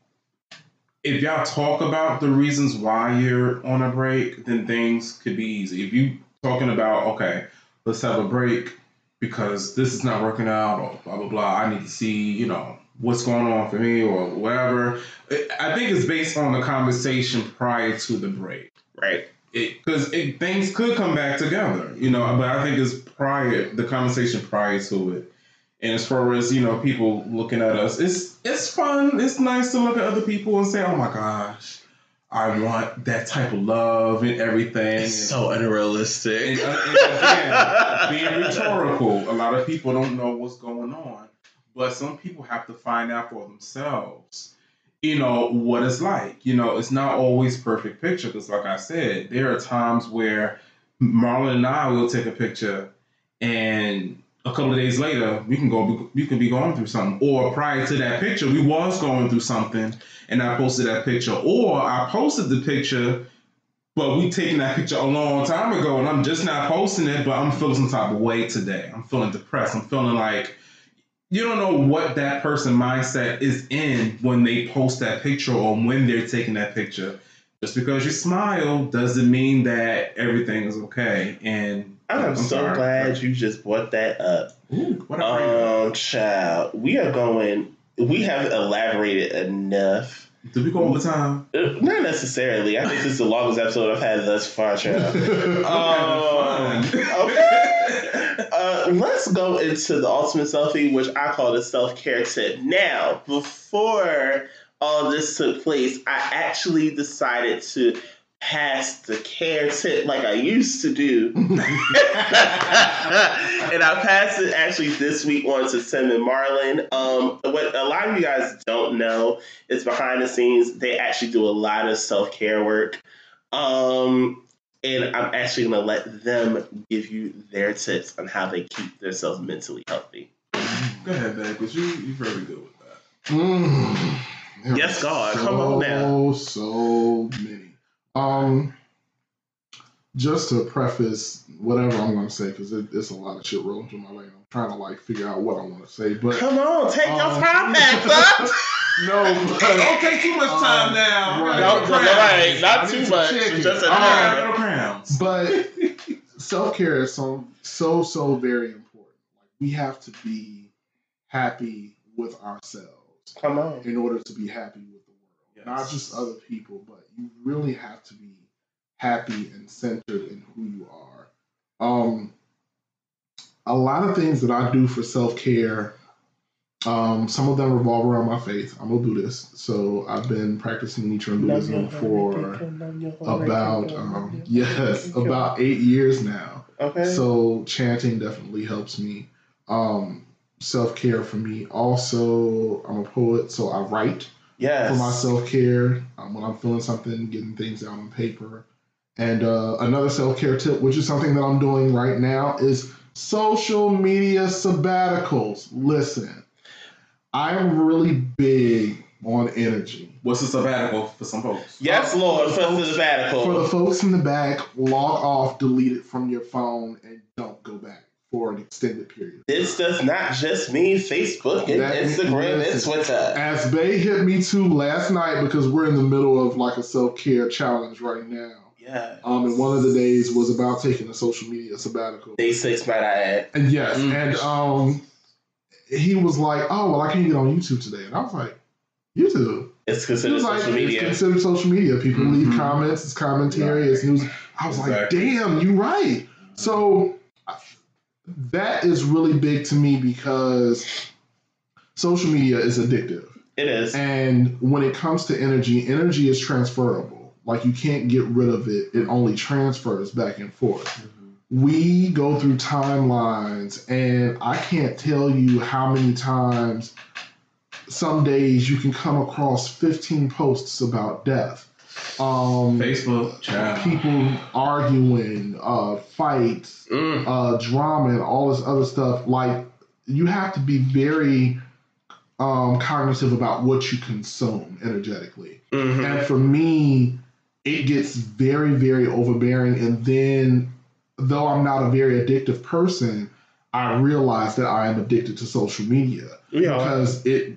if y'all talk about the reasons why you're on a break, then things could be easy. If you talking about, okay, let's have a break because this is not working out, or blah blah blah. I need to see, you know, what's going on for me, or whatever. I I think it's based on the conversation prior to the break Right. because it, things could come back together, you know. But I think it's prior the conversation prior to it, and as far as you know, people looking at us, it's it's fun. It's nice to look at other people and say, "Oh my gosh, I want that type of love and everything." It's so unrealistic. and, and again, being rhetorical, a lot of people don't know what's going on, but some people have to find out for themselves. You know what it's like. You know, it's not always perfect picture because, like I said, there are times where Marlin and I will take a picture, and a couple of days later, we can go. We can be going through something, or prior to that picture, we was going through something, and I posted that picture, or I posted the picture but we taking that picture a long time ago, and I'm just not posting it. But I'm feeling some type of way today. I'm feeling depressed. I'm feeling like you don't know what that person mindset is in when they post that picture or when they're taking that picture. Just because you smile doesn't mean that everything is okay. And I'm, so sorry. glad you just brought that up. Ooh, Um, child, we are going. We have elaborated enough. Did we go over time? Uh, Not necessarily. I think this is the longest episode I've had thus far, child. [LAUGHS] Um, [LAUGHS] okay. Uh, let's go into the ultimate selfie, which I call the self care tip. Now, before all this took place, I actually decided to pass the care tip like I used to do. [LAUGHS] and I passed it actually this week on to Tim and Marlin. Um, what a lot of you guys don't know is behind the scenes, they actually do a lot of self care work. Um, and I'm actually going to let them give you their tips on how they keep themselves mentally healthy. Go ahead, babe, because you, you're very good with that. Mm. Yes, were God, come on now. So, so many. Um, just to preface whatever I'm going to say, because it, it's a lot of shit rolling through my lane. I'm trying to like figure out what I want to say, but Come on, take your Um, time back, [LAUGHS] son. no, but Don't take too much time Um, now. right. No, get right, not I too much. Just All enough. right, little crowns. but self care is so so so very important. Like we have to be happy with ourselves Come on. in order to be happy with the world. Yes. Not just other people, but you really have to be happy and centered in who you are. Um, a lot of things that I do for self care, um, some of them revolve around my faith. I'm a Buddhist. So I've been practicing Nichiren Buddhism for about um, yes, about eight years now. Okay. So chanting definitely helps me. Um, self care for me. Also, I'm a poet, so I write yes. for my self care um, when I'm feeling something, getting things out on paper. And uh, another self care tip, which is something that I'm doing right now, is social media sabbaticals. Listen, I'm really big on energy. What's a sabbatical for some folks? Yes, Lord, for the sabbatical. For the folks in the back, log off, delete it from your phone, and don't go back for an extended period. This does not just mean Facebook and That- Instagram and listen. Twitter. As Bay hit me too last night because we're in the middle of like a self care challenge right now. Yeah. Um, and one of the days was about taking a social media sabbatical. Day six, might I add. And yes, Mm. and um, he was like, "Oh, well, I can't get on YouTube today," and I was like, "YouTube." It's considered was like, social "It's media. considered social media. People leave Mhm. comments, it's commentary, it's news." I was like, "Damn, you right." So I- that is really big to me because social media is addictive. It is. And when it comes to energy, energy is transferable. Like you can't get rid of it. It only transfers back and forth. Mm-hmm. We go through timelines and I can't tell you how many times some days you can come across 15 posts about death. Um Facebook, child. people arguing, uh fights, Mm. uh, drama and all this other stuff, like you have to be very um, cognitive about what you consume energetically. Mhm. And for me, it gets very, very overbearing. And then, though I'm not a very addictive person, I realize that I am addicted to social media We are. because it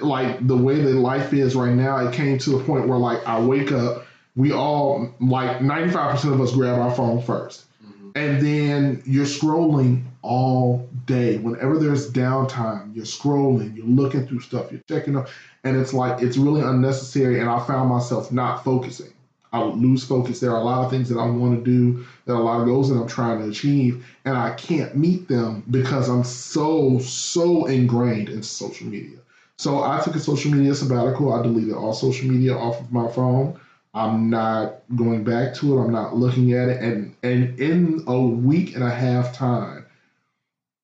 like the way that life is right now it came to the point where like i wake up we all like 95% of us grab our phone first. Mhm. and then you're scrolling all day. Whenever there's downtime you're scrolling you're looking through stuff you're checking up and it's like it's really unnecessary and i found myself not focusing. I would lose focus. There are a lot of things that i want to do there are a lot of goals that i'm trying to achieve and i can't meet them because i'm so so ingrained in social media so I took a social media sabbatical. I deleted all social media off of my phone. I'm not going back to it. I'm not looking at it. And and in a week and a half time,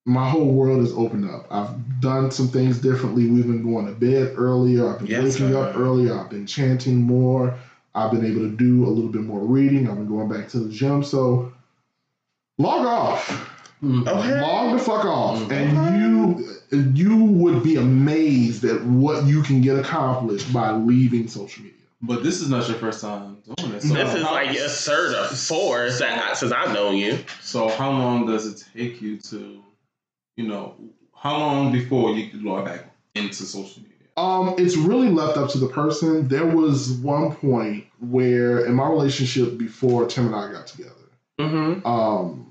my whole world has opened up. I've done some things differently. We've been going to bed earlier. I've been Yes, waking up earlier. I've been chanting more. I've been able to do a little bit more reading. I've been going back to the gym. So log off. Okay. Log the fuck off, Mhm. and you you would be amazed at what you can get accomplished by leaving social media. But this is not your first time doing this. So This is how- like a third or fourth So- that- since I've known you. So how long does it take you to, you know, how long before you could log back into social media? Um, it's really left up to the person. There was one point where in my relationship before Tim and I got together, Mm-hmm. um,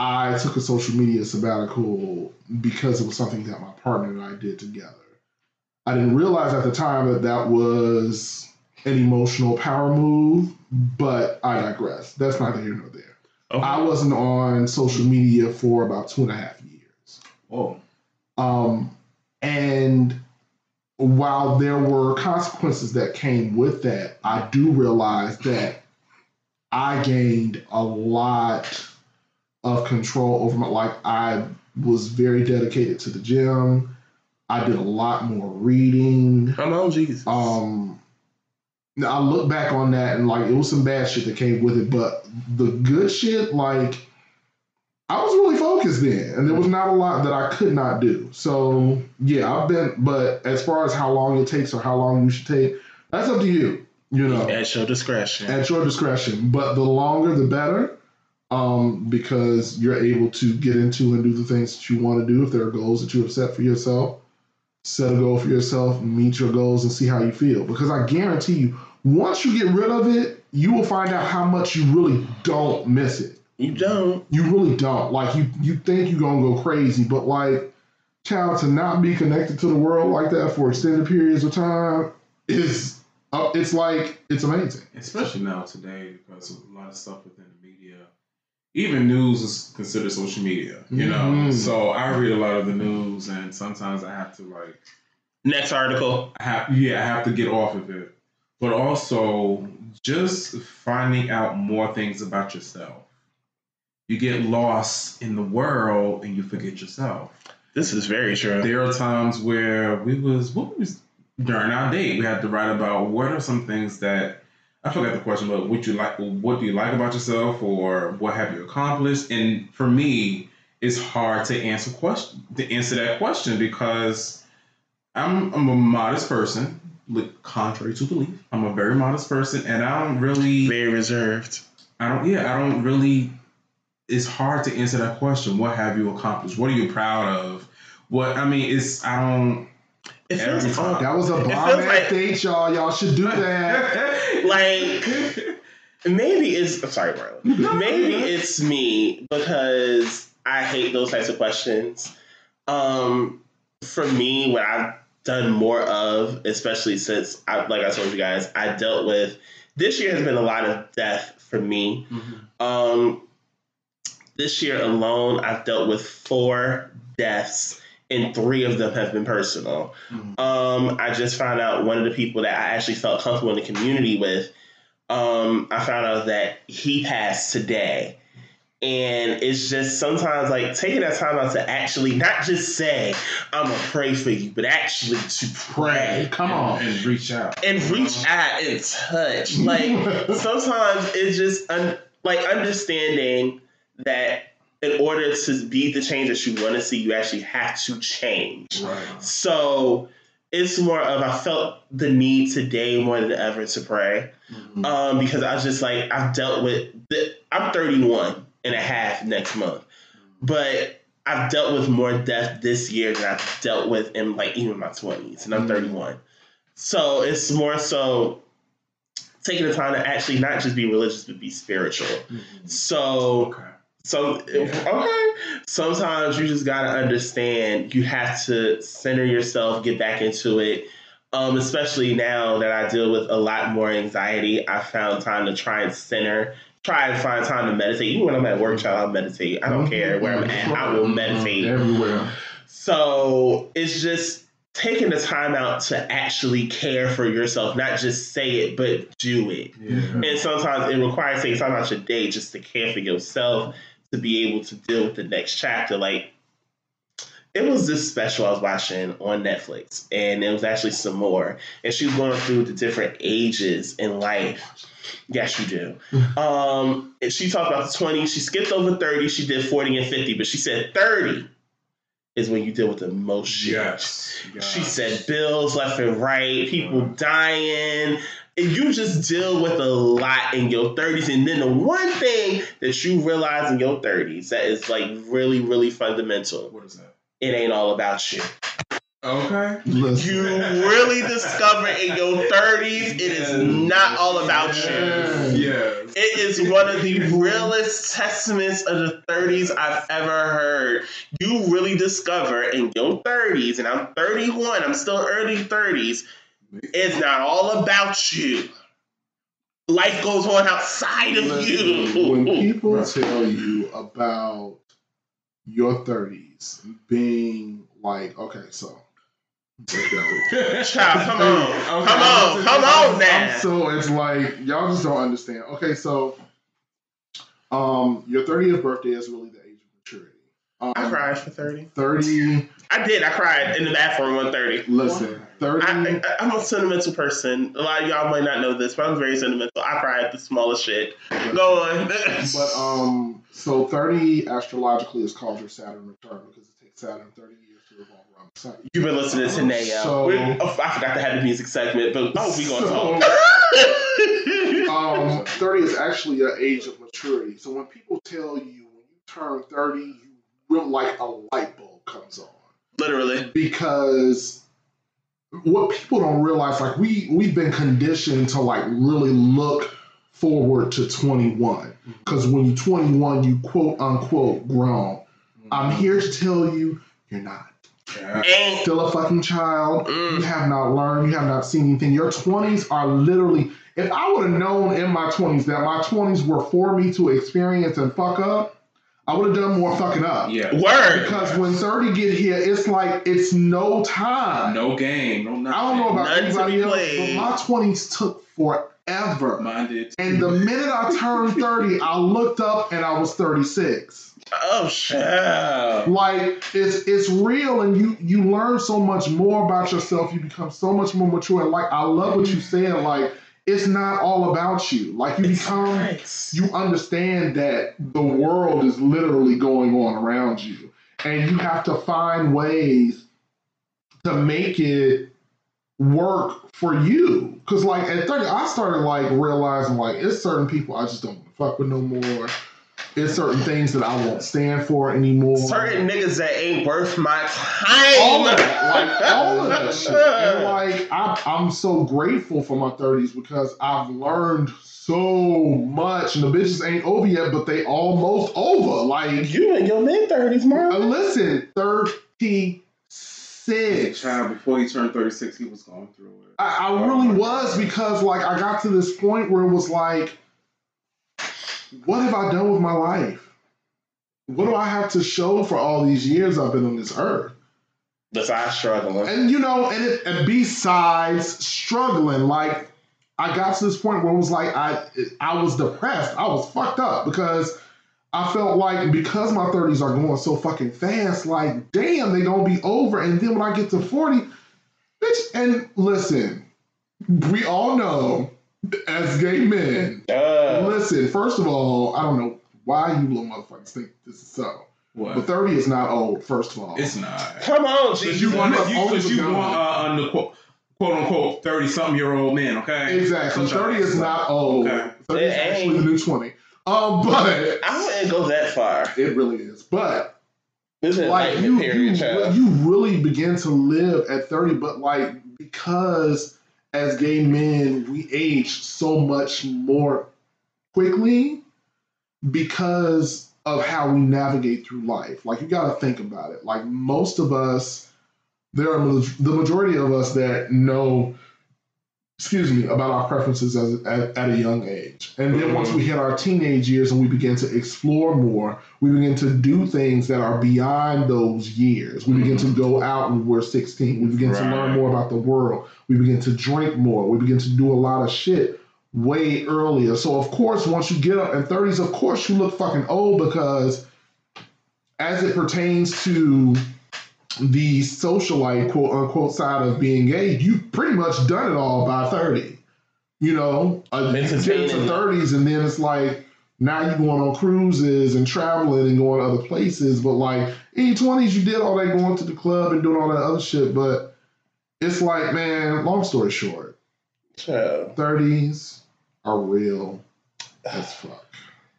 I took a social media sabbatical because it was something that my partner and I did together. I didn't realize at the time that that was an emotional power move, but I digress. That's neither here nor there. Okay. I wasn't on social media for about two and a half years. Oh, Um, and while there were consequences that came with that, I do realize that I gained a lot of control over my life. I was very dedicated to the gym. I did a lot more reading. Come on, Jesus. Um, now I look back on that and like it was some bad shit that came with it, but the good shit, like I was really focused then, and there was not a lot that I could not do. So yeah, I've been. But as far as how long it takes or how long you should take, that's up to you. You know, At your discretion. at your discretion. But the longer, the better, um, because you're able to get into and do the things that you want to do. If there are goals that you have set for yourself, set a goal for yourself, meet your goals, and see how you feel. Because I guarantee you, once you get rid of it, you will find out how much you really don't miss it. you don't. You really don't. Like you, you think you're gonna go crazy, but like, child, to not be connected to the world like that for extended periods of time is, uh, it's like it's amazing. especially now today because of a lot of stuff within the media. Even news is considered social media, you know. Mhm. So I read a lot of the news, and sometimes I have to like, Next article. I have yeah, I have to get off of it. But also just finding out more things about yourself. You get lost in the world and you forget yourself. This is very true. There are times where we was what was during our date we had to write about what are some things that I forgot the question, but what you like what do you like about yourself or what have you accomplished? And for me, it's hard to answer question to answer that question because I'm I'm a modest person, contrary to belief. I'm a very modest person and I don't really Very reserved. I don't. Yeah, I don't really. It's hard to answer that question. What have you accomplished? What are you proud of? What I mean is, I don't. It feels Every time. odd. That was a bomb feels ass like- date, y'all. Y'all should do that. [LAUGHS] Like maybe it's I'm sorry, Marlin. Maybe it's me because I hate those types of questions. Um, for me, what I've done more of, especially since I, like I told you guys, I dealt with this year has been a lot of death for me. Um, this year alone, I've dealt with four deaths, and three of them have been personal. Mhm. Um, I just found out one of the people that I actually felt comfortable in the community with. Um, I found out that he passed today. And it's just sometimes like taking that time out to actually not just say, I'm gonna pray for you, but actually to pray Come on. and reach out and reach out and touch. Like [LAUGHS] sometimes it's just un- like understanding that in order to be the change that you want to see, you actually have to change. Right. So it's more of I felt the need today more than ever to pray Mhm. um, because I was just like I've dealt with the, I'm 31 and a half next month, but I've dealt with more death this year than I've dealt with in like even my 20s, and I'm Mm. 31. So it's more so taking the time to actually not just be religious but be spiritual. Mhm. So Okay. So okay. Sometimes you just gotta understand you have to center yourself, get back into it. Um, especially now that I deal with a lot more anxiety, I found time to try and center, try and find time to meditate. Even when I'm at work, child, I'll meditate. I don't care where I'm at, I will meditate. [LAUGHS] Everywhere. So it's just taking the time out to actually care for yourself, not just say it, but do it. Yeah. And sometimes it requires taking time out your day just to care for yourself, to be able to deal with the next chapter. Like, it was this special I was watching on Netflix, and it was actually Sommore. And she was going through the different ages in life. Yes, you do. [LAUGHS] Um, and she talked about the 20s. She skipped over 30. She did 40 and 50, but she said 30 is when you deal with the most shit. Yes. She said bills left and right, people dying. And you just deal with a lot in your 30s. And then the one thing that you realize in your 30s that is like really, really fundamental What is that? it ain't all about you. Okay. Listen. You really discover in your 30s it is not all about you. Yes. It is one of the realest testaments of the 30s I've ever heard. You really discover in your 30s, and I'm 31, I'm still early 30s, it's not all about you. Life goes on outside of Listen, when people tell you about your 30s being like, okay, so. [LAUGHS] Child, come on. Okay. Come on. Come on I'm now. so it's like y'all just don't understand. Okay, so um your 30th birthday is really the age of maturity. Um, I cried for 30. 30 I did. I cried in the bathroom on 30. listen, 30 I, I, I'm a sentimental person. A lot of y'all might not know this, but I'm very sentimental. I cry at the smallest shit. Go on. But um, so thirty astrologically is called your Saturn return because it takes Saturn thirty years to revolve around the sun. You've been listening to Neo. So- oh, I forgot to have the music segment, but oh, we gonna So- talk. [LAUGHS] Um, thirty is actually an age of maturity. So when people tell you when you turn thirty, you will like a light bulb comes on Literally. because what people don't realize, like we we've been conditioned to like really look forward to twenty one because when you're twenty one, you quote unquote grown. I'm here to tell you, you're not. Yeah. Ain't. still a fucking child. You Mm. have not learned. You have not seen anything. Your 20s are literally. If I would have known in my 20s that my 20s were for me to experience and fuck up, I would have done more fucking up. Yeah. Word. Because when 30 get here, it's like it's no time. No game. No nothing. I don't know about None anybody else, but my 20s took forever. Mine did. And the minute I turned 30, I looked up and I was 36. Oh shit. like it's it's real and you you learn so much more about yourself you become so much more mature and like i love what you said like it's not all about you. Like you become Nice. you understand that the world is literally going on around you. And you have to find ways to make it work for you. Because like at 30 i started like realizing like it's certain people i just don't fuck with no more it's certain things that i won't stand for anymore Certain niggas that ain't worth my all time. of that, like all of that shit. And like I'm, I'm so grateful for my 30s because I've learned so much, and the bitches ain't over yet, but they almost over. Like, You in your mid thirties, uh, man. listen, 36. Child, before he turned 36, he was going through it. I, I really was because like I got to this point where it was like, what have I done with my life? What do I have to show for all these years I've been on this earth? Besides struggling. And you know, and, it, and besides struggling, like I got to this point where it was like I I was depressed. I was fucked up because I felt like because my 30s are going so fucking fast, like damn, they gonna be over. And then when I get to 40, bitch, and listen, we all know as gay men, Uh, listen, first of all, I don't know why you little motherfuckers think this is so. What? But 30 is not old, first of all. it's not. come on, Because G. you You want- want you- because you you- want uh, under quote, quote unquote thirty something year old man. okay? Exactly. Something 30 is not old. Okay. 30 is It actually ain't. the new 20. Um, but I wouldn't go that far. it really is. But This is like like you, you, child? you really begin to live at 30, but like because as gay men, we age so much more quickly because of how we navigate through life. Like you got to think about it. Like most of us, there are the majority of us that know, excuse me, about our preferences as, at, at a young age. And then once we mm-hmm. hit our teenage years and we begin to explore more, we begin to do things that are beyond those years. We begin to mm-hmm. go out when we're 16. We begin to learn more about the world. We begin to drink more. We begin to do a lot of shit way earlier. So of course, once you get up in 30s, of course you look fucking old because as it pertains to the socialite quote unquote side of being gay, you've pretty much done it all by 30. You know, uh, you get into Entertaining. 30s and then it's like now you're going on cruises and traveling and going to other places. But like in your 20s, you did all that going to the club and doing all that other shit. But it's like, man, long story short, Child. Thirties are real as fuck.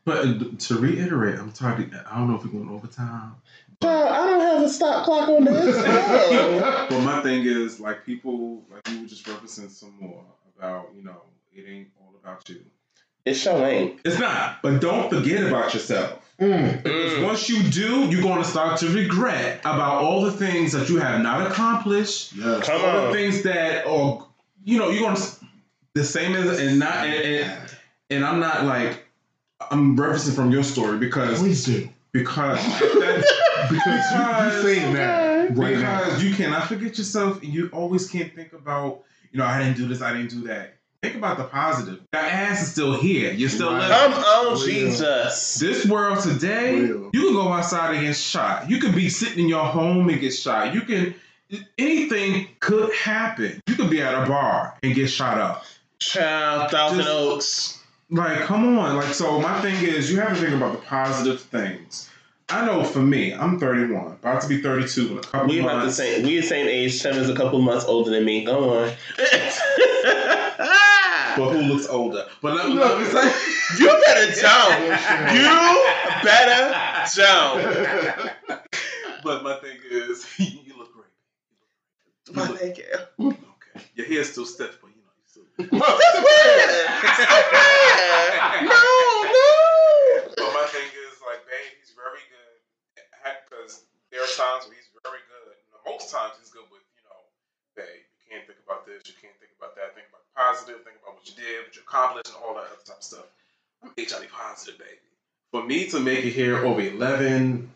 But to reiterate, I'm tired. I don't know if we're going overtime. Child, I don't have a stop clock on this. [LAUGHS] No. But my thing is, like, people, like, you were just referencing Sommore about, you know, it ain't all about you. it sure ain't. It's not. But don't forget about yourself. Mm. Because Mm. once you do, you're going to start to regret about all the things that you have not accomplished, Yes. Come all the things that, or you know, you're going to the same as and not and, and, and I'm not like I'm referencing from your story because Please do. because [LAUGHS] that's, Because you, you're saying that right now. because you cannot forget yourself and you always can't think about you know I didn't do this I didn't do that. Think about the positive. That ass is still here. You're still Right. living. Come on, Real. Jesus. This world today, Real. you can go outside and get shot. You could be sitting in your home and get shot. You can anything could happen. You could be at a bar and get shot up. Child, Thousand Just- Oaks. Like, come on. Like, so my thing is, you have to think about the positive things. I know for me, I'm 31, about to be 32 in a couple We about the same. We the same age. Tim is a couple months older than me. Go on. [LAUGHS] But who looks older? But let, let me say, you better jump. You better jump. [LAUGHS] but my thing is, [LAUGHS] you look great. You Why, look, thank you. okay. Your hair's still stiff, but you know, you still. That's weird. That's weird. No, no. But my thing is, like, babe, he's very good. Because there are times where he's very good. You know, most times he's good with, you know, babe, you can't think about this, you can't think about that. Think about the positive, think about what accomplished, and all that other type of stuff. I'm HIV positive, baby. For me to make it here over 11,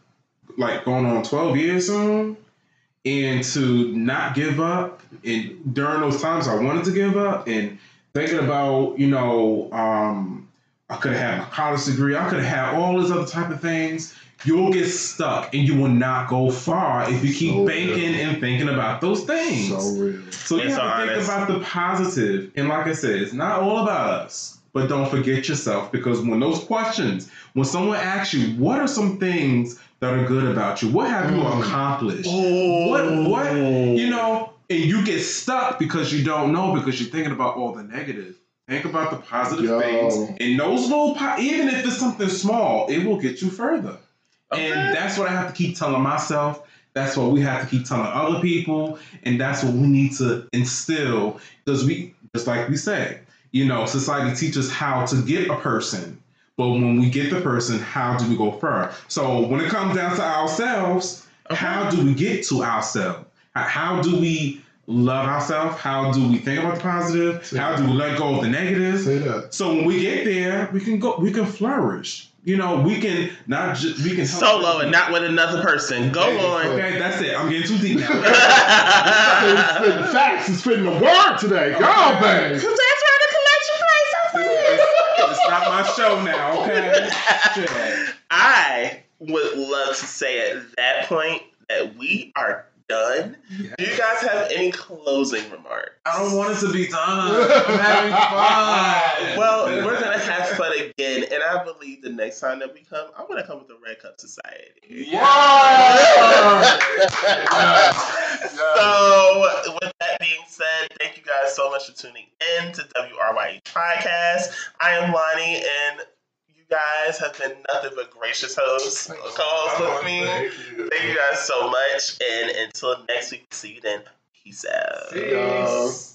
like going on 12 years soon, and to not give up, and during those times I wanted to give up, and thinking about, you know, um, I could have had my college degree. I could have had all these other type of things. You'll get stuck and you will not go far if you keep So banking and thinking about those things. So real. So you It's have to honest. think about the positive. And like I said, it's not all about us. But don't forget yourself because when those questions, when someone asks you, what are some things that are good about you? What have you Mm. accomplished? Oh. What what you know, and you get stuck because you don't know because you're thinking about all the negative. Think about the positive Yo. things, and those little, po- even if it's something small, it will get you further. Okay. And that's what I have to keep telling myself. That's what we have to keep telling other people, and that's what we need to instill because we, just like we say, you know, society teaches how to get a person, but when we get the person, how do we go further? So when it comes down to ourselves, how do we get to ourselves? How- do we love ourselves? How do we think about the positive? How do we let go of the negative? Say that. So when we get there, we can go. We can flourish. You know, we can not just we can Solo and not with another person. Go on. Okay, that's it. I'm getting too deep now. [LAUGHS] Spitting, spitting facts and spitting the word today. Go on, babe. Cause that's where the collection place. it's not my show now. Okay. Shit. I would love to say at that point that we are done. Do you guys have any closing remarks? I don't want it to be done. [LAUGHS] I'm having fun. Well, we're gonna have fun again, and I believe the next time that we come, I'm gonna come with the Red Cup Society. So, with that being said, thank you guys so much for tuning in to WRYH Podcast. I am Lonnie, and you guys have been nothing but gracious hosts. Co-hosts with me. Thank you guys so much, and until next week, see you then. Peace out. y'all. Peace.